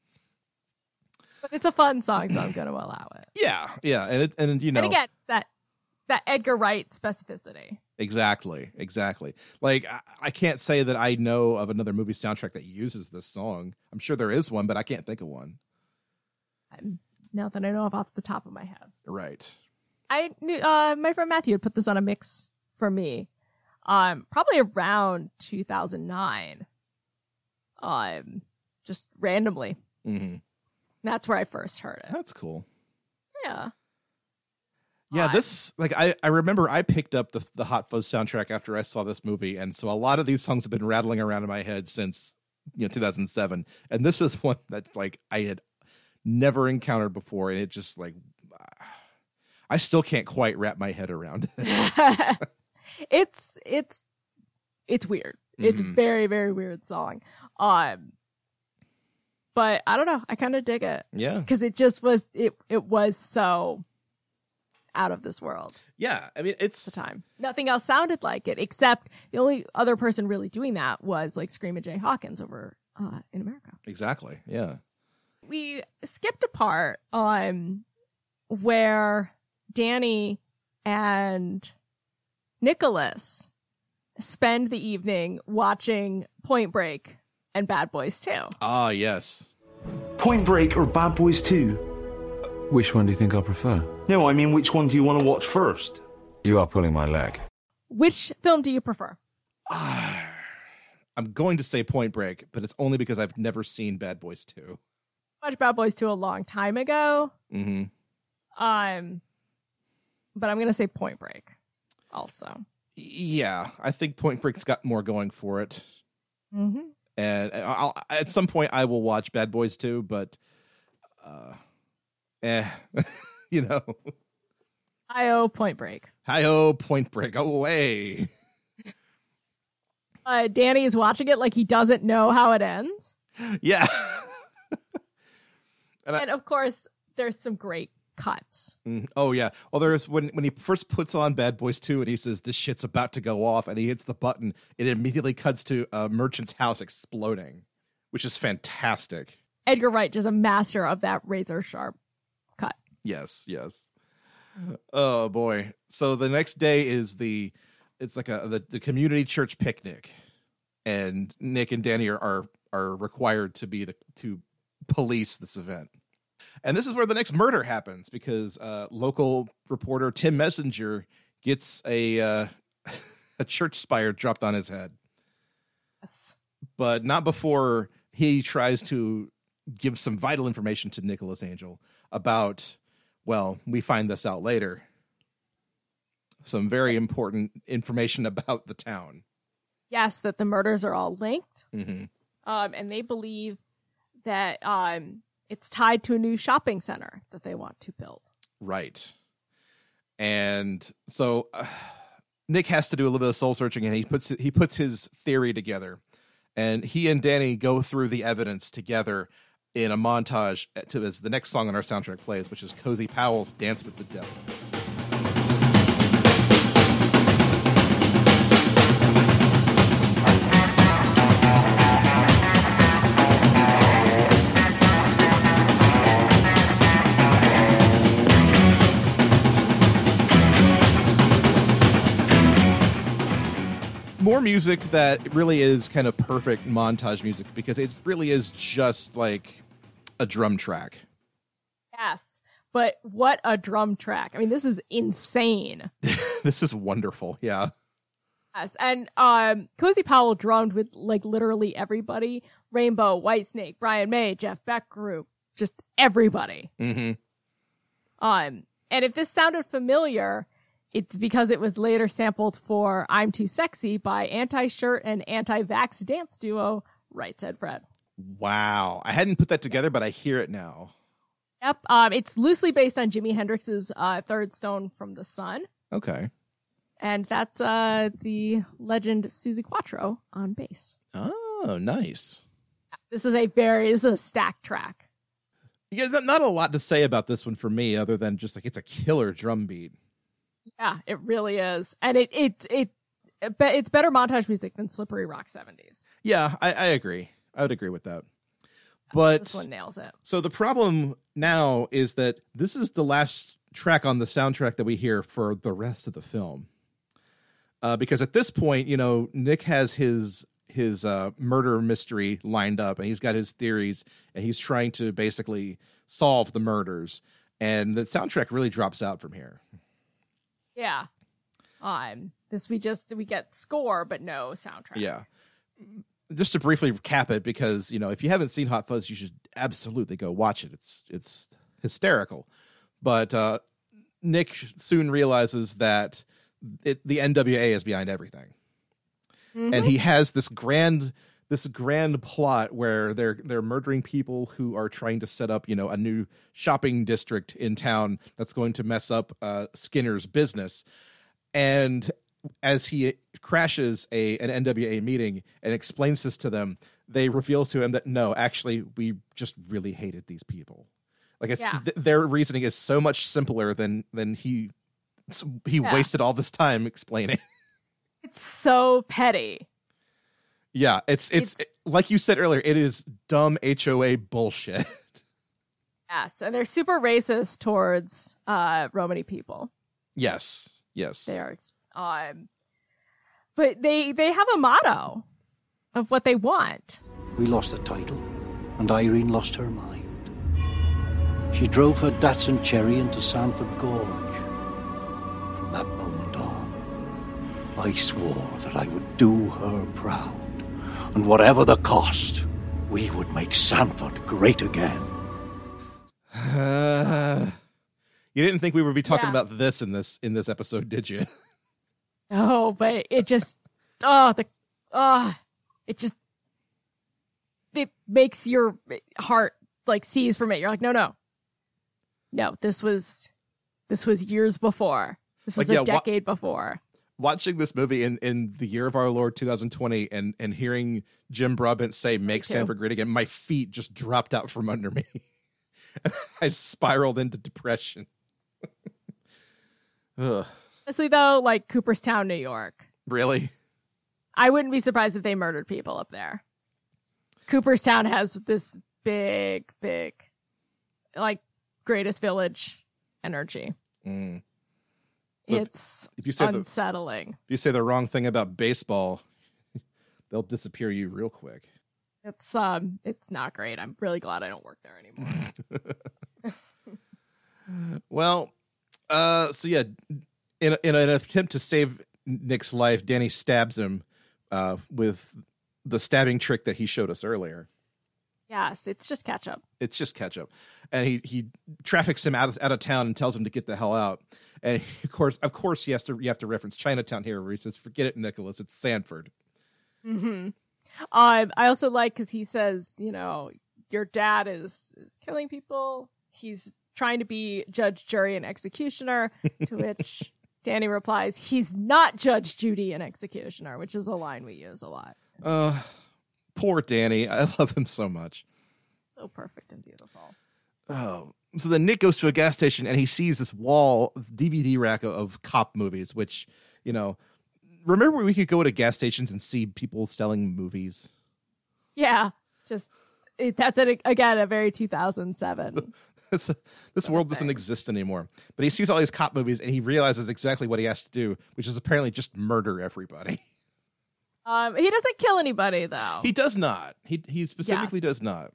But it's a fun song, so I'm gonna allow it. Yeah, yeah, and it, and you know And again, that that Edgar Wright specificity. Exactly, exactly. Like I, I can't say that I know of another movie soundtrack that uses this song. I'm sure there is one, but I can't think of one. Not that I know of off the top of my head. Right. I knew uh my friend Matthew had put this on a mix for me. Um probably around 2009. Um just randomly. hmm That's where I first heard it. That's cool. Yeah. Yeah, this like I I remember I picked up the the Hot Fuzz soundtrack after I saw this movie, and so a lot of these songs have been rattling around in my head since you know 2007, and this is one that like I had never encountered before, and it just like I still can't quite wrap my head around it. it's it's it's weird. It's a Mhm. very very weird song. Um but I don't know. I kind of dig it yeah, cuz it just was it it was so out of this world yeah. I mean, it's the time. Nothing else sounded like it except the only other person really doing that was like Screaming Jay Hawkins over uh in America. exactly. Yeah. We skipped a part on where Danny and Nicholas spend the evening watching Point Break and Bad Boys 2. Ah, yes. Point Break or Bad Boys 2? Which one do you think I prefer? No, I mean, which one do you want to watch first? You are pulling my leg. Which film do you prefer? I'm going to say Point Break, but it's only because I've never seen Bad Boys 2. Watched Bad Boys 2 a long time ago. Mm-hmm. Um, but I'm going to say Point Break also. Yeah, I think Point Break's got more going for it. Mm-hmm. And I'll, at some point I will watch Bad Boys 2, but uh eh, you know. I owe Point Break. Hi-ho, Point Break, go away. Uh, Danny is watching it like he doesn't know how it ends. Yeah. And, of course, there's some great cuts. Mm, Oh yeah. Well, there's when when he first puts on Bad Boys 2 and he says this shit's about to go off and he hits the button, it immediately cuts to a merchant's house exploding, which is fantastic. Edgar Wright is a master of that razor sharp cut. Yes, yes. Oh boy. So the next day is the it's like a the, the community church picnic. And Nick and Danny are, are are required to be the to police this event. And this is where the next murder happens because uh local reporter Tim Messenger gets a uh a church spire dropped on his head. Yes. But not before he tries to give some vital information to Nicholas Angel about well, we find this out later. Some very important information about the town. Yes, that the murders are all linked. hmm Um, and they believe that um, it's tied to a new shopping center that they want to build. Right. And so uh, Nick has to do a little bit of soul searching and he puts he puts his theory together. And he and Danny go through the evidence together in a montage to as the next song on our soundtrack plays, which is Cozy Powell's Dance with the Devil. More music that really is kind of perfect montage music because it really is just like a drum track. Yes. But what a drum track. I mean, this is insane. this is wonderful. Yeah. Yes. And um Cozy Powell drummed with like literally everybody. Rainbow, Whitesnake, Brian May, Jeff Beck group, just everybody. Mm-hmm. Um, and if this sounded familiar, it's because it was later sampled for I'm Too Sexy by anti shirt and anti vax dance duo Right Said Fred. Wow. I hadn't put that together, but I hear it now. Yep. Um, it's loosely based on Jimi Hendrix's uh, Third Stone from the Sun. Okay. And that's uh, the legend Suzi Quatro on bass. Oh, nice. This is a very, this is a stack track. Yeah, not, not a lot to say about this one for me, other than just like it's a killer drum beat. Yeah, it really is. And it, it, it, be- it's better montage music than Slippery Rock 70s. Yeah, I, I agree. I would agree with that. But This one nails it. So the problem now is that this is the last track on the soundtrack that we hear for the rest of the film. Uh, because at this point, you know, Nick has his his uh, murder mystery lined up, and he's got his theories, and he's trying to basically solve the murders. And the soundtrack really drops out from here. Yeah. Um, this we just we get score but no soundtrack. Yeah. Just to briefly recap it, because you know, if you haven't seen Hot Fuzz, you should absolutely go watch it. It's it's hysterical. But uh, Nick soon realizes that it, the NWA is behind everything, and he has this grand this grand plot where they're they're murdering people who are trying to set up you know a new shopping district in town that's going to mess up uh, Skinner's business, and as he crashes a an NWA meeting and explains this to them, they reveal to him that no, actually, we just really hated these people. Like it's Yeah. th- their reasoning is so much simpler than than he he Yeah. wasted all this time explaining. It's so petty. Yeah, it's, it's like you said earlier, it is dumb HOA bullshit. Yes, and they're super racist towards uh Romany people. yes. Yes. They are. Um, but they they have a motto of what they want. We lost the title, and Irene lost her mind. She drove her Datsun Cherry into Sandford Gorge. From that moment on, I swore that I would do her proud, and whatever the cost, we would make Sandford great again. Uh, you didn't think we would be talking Yeah. about this in this in this episode, did you? Oh, but it just oh the oh it just it makes your heart like seize from it. You're like, no, no, no. This was this was years before. This was Like, a wha- decade before. Watching this movie in, in the year of our Lord 2020 and and hearing Jim Broadbent say "Make. Sandford Great Again," my feet just dropped out from under me. I spiraled into depression. Ugh, Honestly, though, like Cooperstown, New York, really? I wouldn't be surprised if they murdered people up there. Cooperstown has this big, big, like greatest village energy. Mm. So It's if you say the- unsettling. If you say the wrong thing about baseball, they'll disappear you real quick. It's um, it's not great. I'm really glad I don't work there anymore. Well, uh, so yeah, in in an attempt to save Nick's life, Danny stabs him uh, with the stabbing trick that he showed us earlier. Yes, it's just ketchup. It's just ketchup, and he he traffics him out of, out of town and tells him to get the hell out. And of course, of course, he has to you have to reference Chinatown here, where he says, "Forget it, Nicholas. It's Sandford." hmm Um, I also like because he says, you know, your dad is is killing people. He's trying to be judge, jury, and executioner. to which Danny replies, "He's not judge, Judy, and executioner," which is a line we use a lot. Uh, poor Danny. I love him so much. So perfect and beautiful. Oh, so then Nick goes to a gas station and he sees this wall, this DVD rack of, of cop movies. Which you know, remember when we could go to gas stations and see people selling movies? Yeah, just it, that's it again. A very 2007. this this world doesn't exist anymore. But he sees all these cop movies and he realizes exactly what he has to do, which is apparently just murder everybody. um, he doesn't kill anybody though. He does not. He he specifically Yes. does not.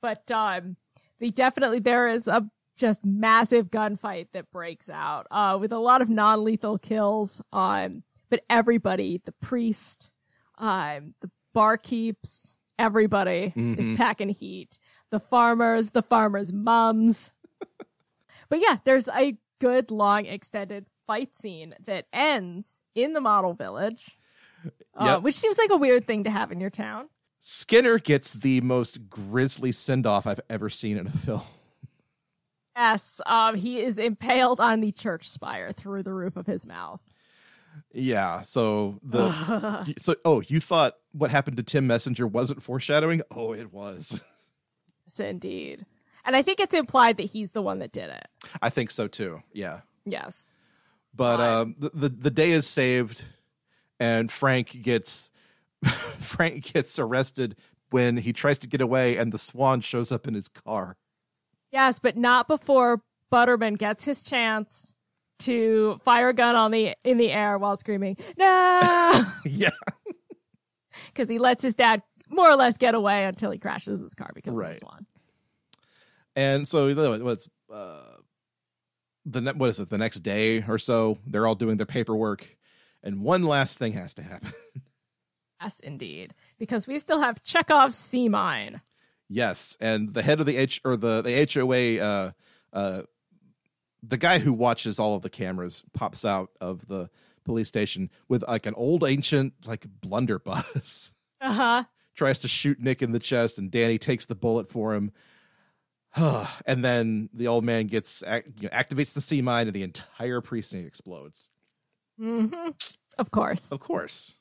but um they definitely there is a just massive gunfight that breaks out uh with a lot of non-lethal kills um but everybody the priest um the barkeeps everybody is Mhm. packing heat the farmers the farmers mums but yeah there's a good long extended fight scene that ends in the model village uh, Yep. which seems like a weird thing to have in your town Skinner gets the most grisly send off I've ever seen in a film. Yes, um, he is impaled on the church spire through the roof of his mouth. Yeah. So the so oh, you thought what happened to Tim Messenger wasn't foreshadowing? Oh, it was. Yes, indeed. And I think it's implied that he's the one that did it. I think so too. Yeah. Yes. But um, the, the the day is saved, and Frank gets Frank gets arrested when he tries to get away, and the Swan shows up in his car. Yes, but not before Butterman gets his chance to fire a gun on the in the air while screaming, No yeah. Because he lets his dad more or less get away until he crashes his car because of the swan. And so you know, it was uh, the ne- what is it? The next day or so, they're all doing their paperwork, and one last thing has to happen. Yes, indeed. Because we still have Chekhov's sea mine. yes, and the head of the H or the the HOA, uh, uh, the guy who watches all of the cameras pops out of the police station with like an old ancient like blunderbuss. Uh-huh. Tries to shoot Nick in the chest, and Danny takes the bullet for him. and then the old man gets ac- you know, activates the sea mine, and the entire precinct explodes. Hmm Of course. Of course.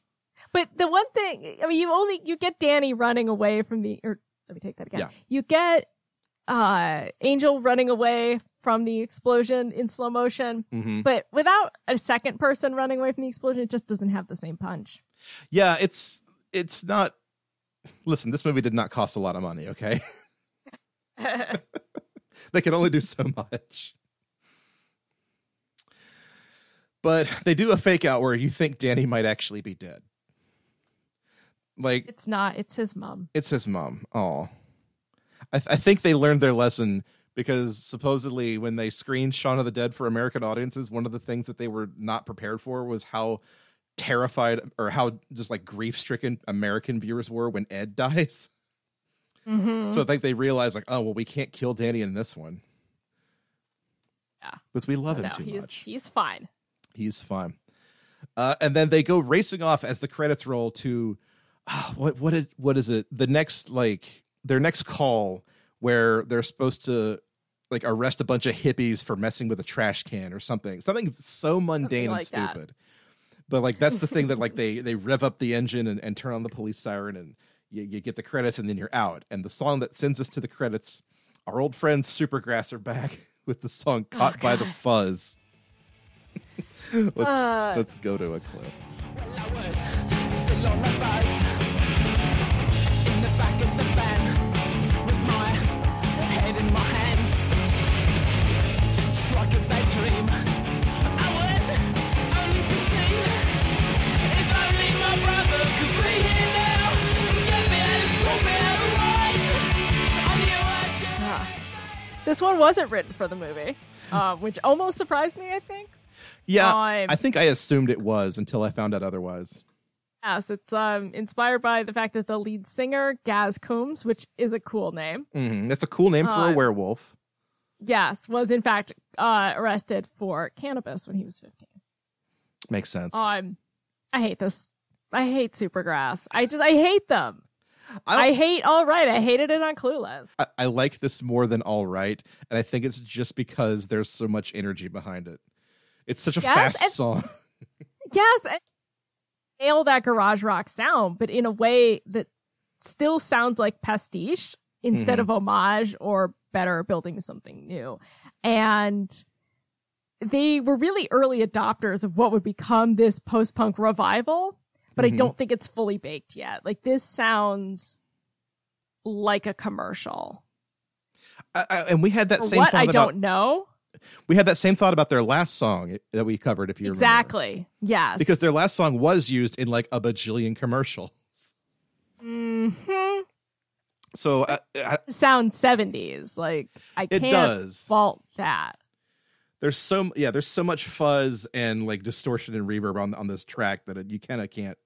But the one thing, I mean, you only you get Danny running away from the, or let me take that again. Yeah. You get uh Angel running away from the explosion in slow motion, Mhm. but without a second person running away from the explosion, it just doesn't have the same punch. Yeah, it's it's not. Listen, this movie did not cost a lot of money. Okay, they can only do so much. But they do a fake out where you think Danny might actually be dead. Like It's not. It's his mom. it's his mom. Oh, I, th- I think they learned their lesson because supposedly when they screened Shaun of the Dead for American audiences, one of the things that they were not prepared for was how terrified or how just like grief stricken American viewers were when Ed dies. Mm-hmm. So I think they realized like, oh well, we can't kill Danny in this one. Yeah, because we love him no, too he's much. he's fine. He's fine. Uh, and then they go racing off as the credits roll to ah, what what it, what is it? The next like their next call where they're supposed to like arrest a bunch of hippies for messing with a trash can or something. Something so mundane like and that. stupid. But like that's the thing that like they they rev up the engine and, and turn on the police siren and you, you get the credits and then you're out. And the song that sends us to the credits, our old friends Supergrass are back with the song "Caught by the Fuzz." let's Uh. let's go to a clip. Still on the bus In the back of the van With my head in my hands It's like a bad dream I was only 15 If only my brother could be here now Get me out and sort me out right I knew I should. This one wasn't written for the movie, uh, which almost surprised me. I think. Yeah, I think I assumed it was until I found out otherwise. Yes, it's um inspired by the fact that the lead singer Gaz Coombes, which is a cool name, hmm That's a cool name for a Uh, werewolf. yes, was in fact uh, arrested for cannabis when he was fifteen. Makes sense. Um, I hate this. I hate Supergrass. I just I hate them. I I, hate All Right. I hated it on Clueless. I, I like this more than all right, and I think it's just because there's so much energy behind it. It's such a Yes, fast and- song. Yes, and nail that garage rock sound, but in a way that still sounds like pastiche instead Mhm. of homage or better building something new. And they were really early adopters of what would become this post punk revival, but Mhm. I don't think it's fully baked yet. Like this sounds like a commercial. And we had that same what I about don't know we had that same thought about their last song that we covered. If you remember. exactly. Yes, because their last song was used in like a bajillion commercials. hmm So uh, I, sound seventies. Like I It can't does. fault that. there's so yeah there's so much fuzz and like distortion and reverb on on this track that it, you kind of can't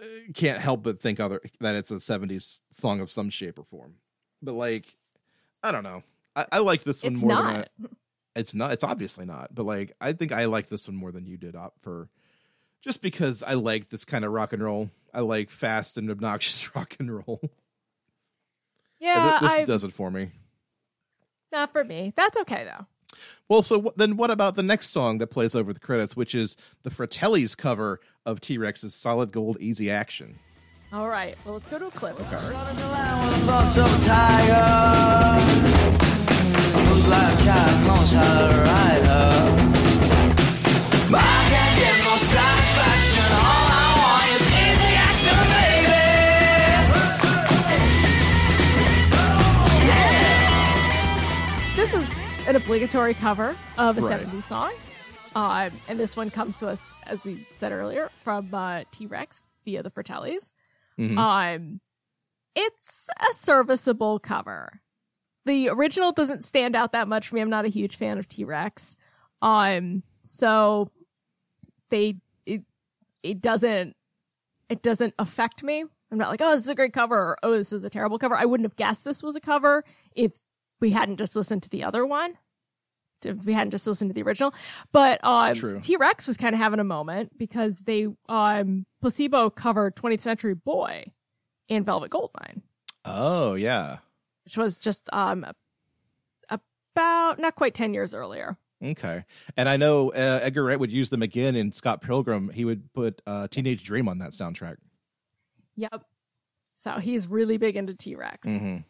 uh, can't help but think other that it's a 70s song of some shape or form but like i don't know i, I like this one It's more than I, not. it's not it's obviously not but like i think i like this one more than you did op for just because i like this kind of rock and roll i like fast and obnoxious rock and roll Yeah, And this I does it for me not for me. That's okay though. Well, so wh- then what about the next song that plays over the credits, which is the Fratellis cover of T Rex's Solid Gold Easy Action? All right. Well, let's go to a clip first. Thoughts of a tiger Moves like a cat, knows how to ride her I can't get no satisfaction All I want is easy action, baby This is an obligatory cover of a Right. 70s song. Um, and this one comes to us, as we said earlier, from uh, T Rex via the Fratellis. Mhm. Um, it's a serviceable cover. The original doesn't stand out that much for me. I'm not a huge fan of T Rex. Um, so they it it doesn't it doesn't affect me. I'm not like, oh, this is a great cover, or oh, this is a terrible cover. I wouldn't have guessed this was a cover if we hadn't just listened to the other one. If we hadn't just listened to the original. But um T Rex was kind of having a moment because they um placebo covered 20th Century Boy and Velvet Goldmine, Oh, yeah. Which was just um about not quite 10 years earlier. Okay. And I know uh, Edgar Wright would use them again in Scott Pilgrim. He would put uh, Teenage Dream on that soundtrack. Yep. So he's really big into T Rex. Mhm.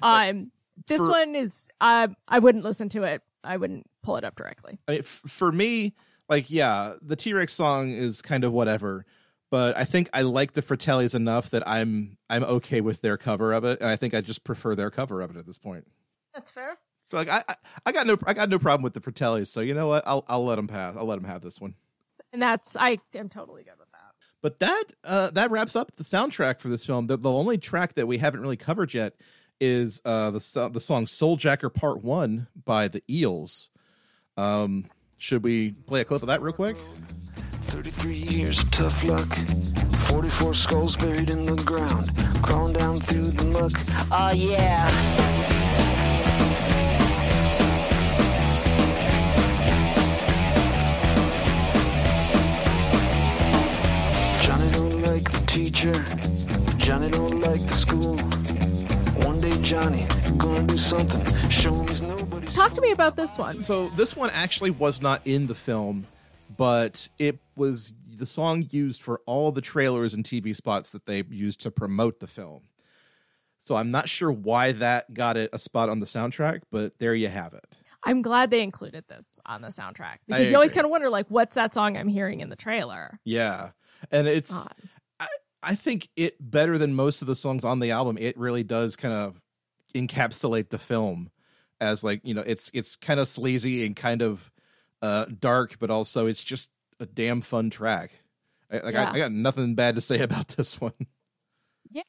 Um, this for- one is I I wouldn't listen to it. I wouldn't pull it up directly. I mean, f- for me, like, yeah, the T Rex song is kind of whatever, but I think I like the Fratellis enough that I'm I'm okay with their cover of it, and I think I just prefer their cover of it at this point. That's fair. So like I, I I got no I got no problem with the Fratellis. So you know what? I'll I'll let them pass. I'll let them have this one. And that's I am totally good with that. But that uh, that wraps up the soundtrack for this film. The, the only track that we haven't really covered yet is uh, the the song "Souljacker Part One" by the Eels. Um, should we play a clip of that real quick? 33 years of tough luck. 44 skulls buried in the ground. Crawling down through the muck. Oh, yeah. Johnny don't like the teacher. Johnny don't like the school. One day Johnny gonna do something. Show him he's nobody. Talk to me about this one. So this one actually was not in the film, but it was the song used for all the trailers and TV spots that they used to promote the film. So I'm not sure why that got it a spot on the soundtrack, but there you have it. I'm glad they included this on the soundtrack because you always agree. kind of wonder, like, what's that song I'm hearing in the trailer? Yeah. And it's I, I think it better than most of the songs on the album, it really does kind of encapsulate the film as like, you know, it's it's kind of sleazy and kind of uh dark, but also it's just a damn fun track. I, like Yeah. I, I got nothing bad to say about this one. Yeah,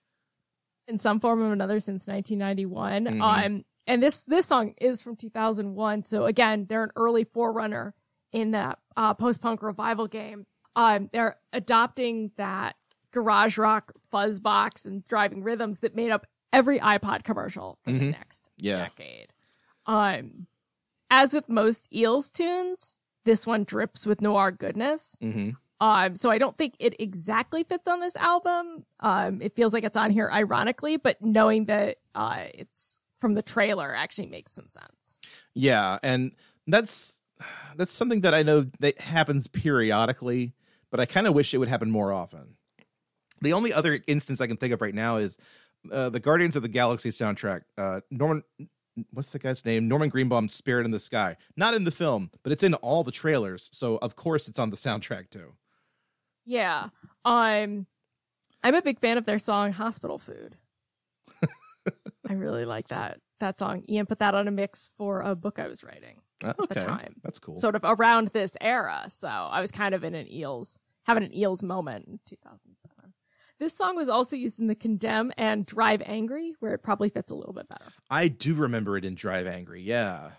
in some form or another since 1991. Mhm. Um, and this this song is from 2001. So again, they're an early forerunner in that uh, post punk revival game. Um, they're adopting that garage rock fuzz box and driving rhythms that made up every iPod commercial for the Mhm. next Yeah. decade. Um, as with most Eels tunes, this one drips with noir goodness. Mm-hmm. Um, so I don't think it exactly fits on this album. Um, it feels like it's on here ironically, but knowing that uh, it's from the trailer actually makes some sense. Yeah, and that's that's something that I know that happens periodically, but I kind of wish it would happen more often. The only other instance I can think of right now is uh, the Guardians of the Galaxy soundtrack. Uh, Norman, what's the guy's name? Norman Greenbaum's "Spirit in the Sky." Not in the film, but it's in all the trailers, so of course it's on the soundtrack too. Yeah. Um, I'm a big fan of their song "Hospital Food." I really like that that song. Ian put that on a mix for a book I was writing at Okay, the time. that's cool. Sort of around this era, so I was kind of in an Eels having an Eels moment in 2007. This song was also used in the Condemn and Drive Angry, where it probably fits a little bit better. I do remember it in Drive Angry. Yeah.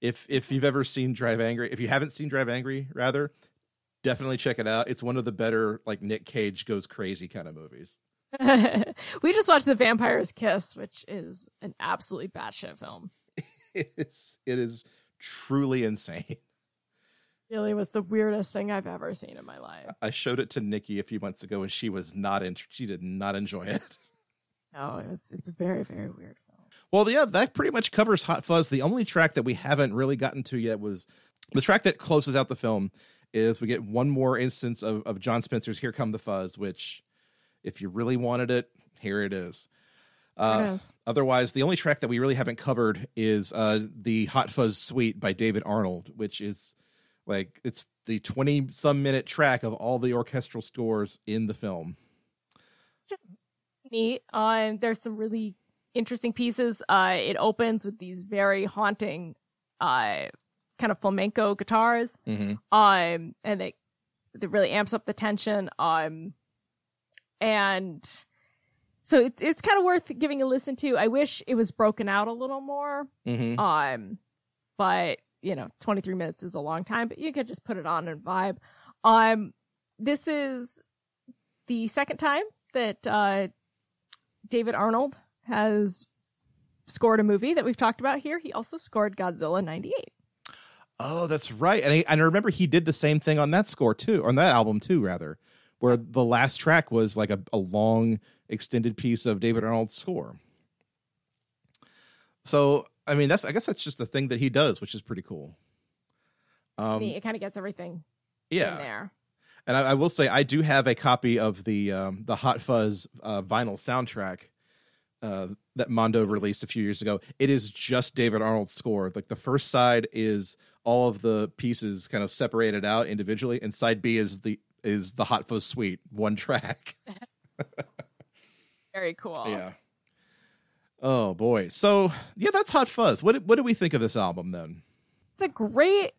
If if you've ever seen Drive Angry, if you haven't seen Drive Angry, rather, definitely check it out. It's one of the better like Nick Cage goes crazy kind of movies. we just watched The Vampire's Kiss, which is an absolutely batshit film. It's it is truly insane. Really was the weirdest thing I've ever seen in my life. I showed it to Nikki a few months ago and she was not in she did not enjoy it. No, it's it's very very weird. Film. Well, yeah, that pretty much covers Hot Fuzz. The only track that we haven't really gotten to yet was the track that closes out the film. Is we get one more instance of, of Jon Spencer's "Here Come the Fuzz," which, if you really wanted it, here it is. Uh. Otherwise, the only track that we really haven't covered is uh, the Hot Fuzz Suite by David Arnold, which is like it's the twenty some minute track of all the orchestral scores in the film. Neat. Um, there's some really interesting pieces. Uh, it opens with these very haunting, uh, kind of flamenco guitars. Mm-hmm. um and it it really amps up the tension um and so it's it's kind of worth giving a listen to i wish it was broken out a little more Mm-hmm. um but you know 23 minutes is a long time but you could just put it on and vibe um this is the second time that uh david arnold has scored a movie that we've talked about here he also scored godzilla 98 Oh, that's right. And I, and I remember he did the same thing on that score too, on that album too, rather, where the last track was like a, a long extended piece of David Arnold's score. So, I mean, that's I guess that's just the thing that he does, which is pretty cool. Um, it kind of gets everything yeah. in there And I, I will say, I do have a copy of the um, the Hot Fuzz uh, vinyl soundtrack uh, that Mondo released a few years ago. It is just David Arnold's score. Like the first side is all of the pieces kind of separated out individually, and side B is the is the Hot Fuzz suite, one track. very cool Yeah. Oh boy. So yeah, that's Hot Fuzz. What what do we think of this album then? It's a great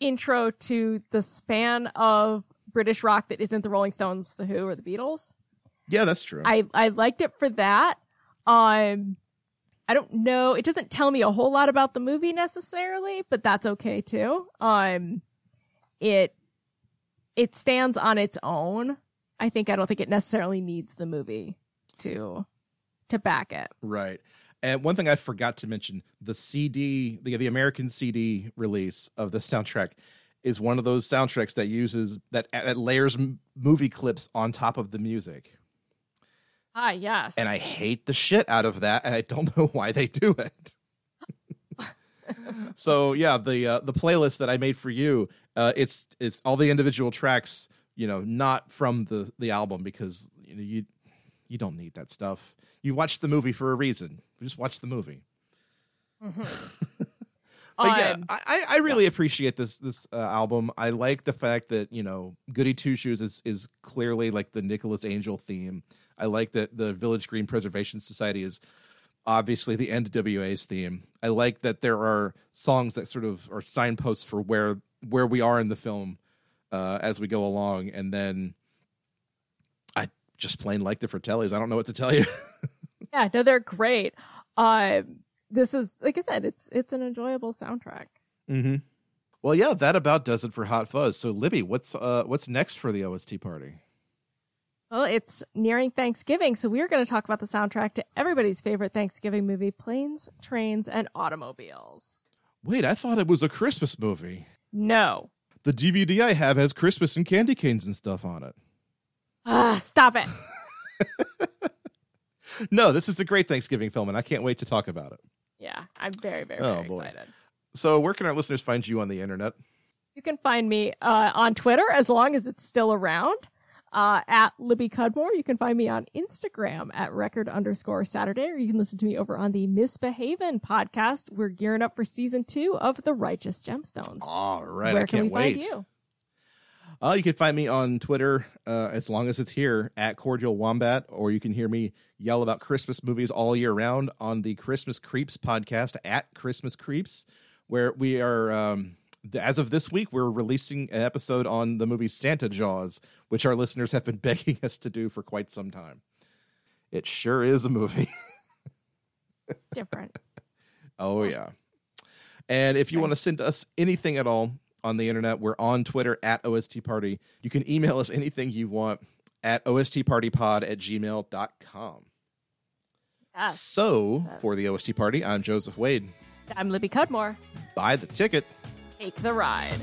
intro to the span of British rock that isn't the Rolling Stones, the Who, or the Beatles. Yeah, that's true. I I liked it for that. Um, I don't know. It doesn't tell me a whole lot about the movie necessarily, but that's okay too. Um, it it stands on its own. I think I don't think it necessarily needs the movie to to back it. Right. And one thing I forgot to mention, the CD, the, the American CD release of the soundtrack is one of those soundtracks that uses that, that layers m- movie clips on top of the music. Ah, yes. And I hate the shit out of that and I don't know why they do it. so yeah, the uh, the playlist that I made for you, uh, it's it's all the individual tracks, you know, not from the the album because you know you you don't need that stuff. You watch the movie for a reason. Just watch the movie. Mm-hmm. But yeah, I, I really appreciate this this uh, album. I like the fact that you know Goody Two Shoes is is clearly like the Nicholas Angel theme. I like that the Village Green Preservation Society is obviously the NWA's theme. I like that there are songs that sort of are signposts for where where we are in the film uh, as we go along, and then just plain like the Fratellis. I don't know what to tell you. yeah, no, they're great. Um, this is like I said, it's it's an enjoyable soundtrack. mm-hmm. Well, yeah, that about does it for Hot Fuzz. So, Libby, what's uh, what's next for the OST party? Well, it's nearing Thanksgiving, so we're going to talk about the soundtrack to everybody's favorite Thanksgiving movie, Planes, Trains, and Automobiles. Wait, I thought it was a Christmas movie. No. The DVD I have has Christmas and candy canes and stuff on it. Ah, stop it. No, this is a great Thanksgiving film, and I can't wait to talk about it. Yeah, I'm very, very, Oh, very boy. excited. So, where can our listeners find you on the internet? You can find me uh, on Twitter as long as it's still around. Uh, at Libby Cudmore. You can find me on Instagram at record underscore Saturday, or you can listen to me over on the Misbehavin podcast. We're gearing up for season two of The Righteous Gemstones. All right, Where I can can't we wait. find you? Uh, you can find me on Twitter uh, as long as it's here at Cordial Wombat, or you can hear me yell about Christmas movies all year round on the Christmas Creeps podcast at Christmas Creeps, where we are. Um, as of this week, we're releasing an episode on the movie Santa Jaws, which our listeners have been begging us to do for quite some time. It sure is a movie. It's different. Oh yeah. And if you want to send us anything at all on the internet, we're on Twitter at OST Party. You can email us anything you want at ostpartypod at gmail.com. Yes. So for the OST Party, I'm Joseph Wade. I'm Libby Cudmore. Buy the ticket. Take the ride.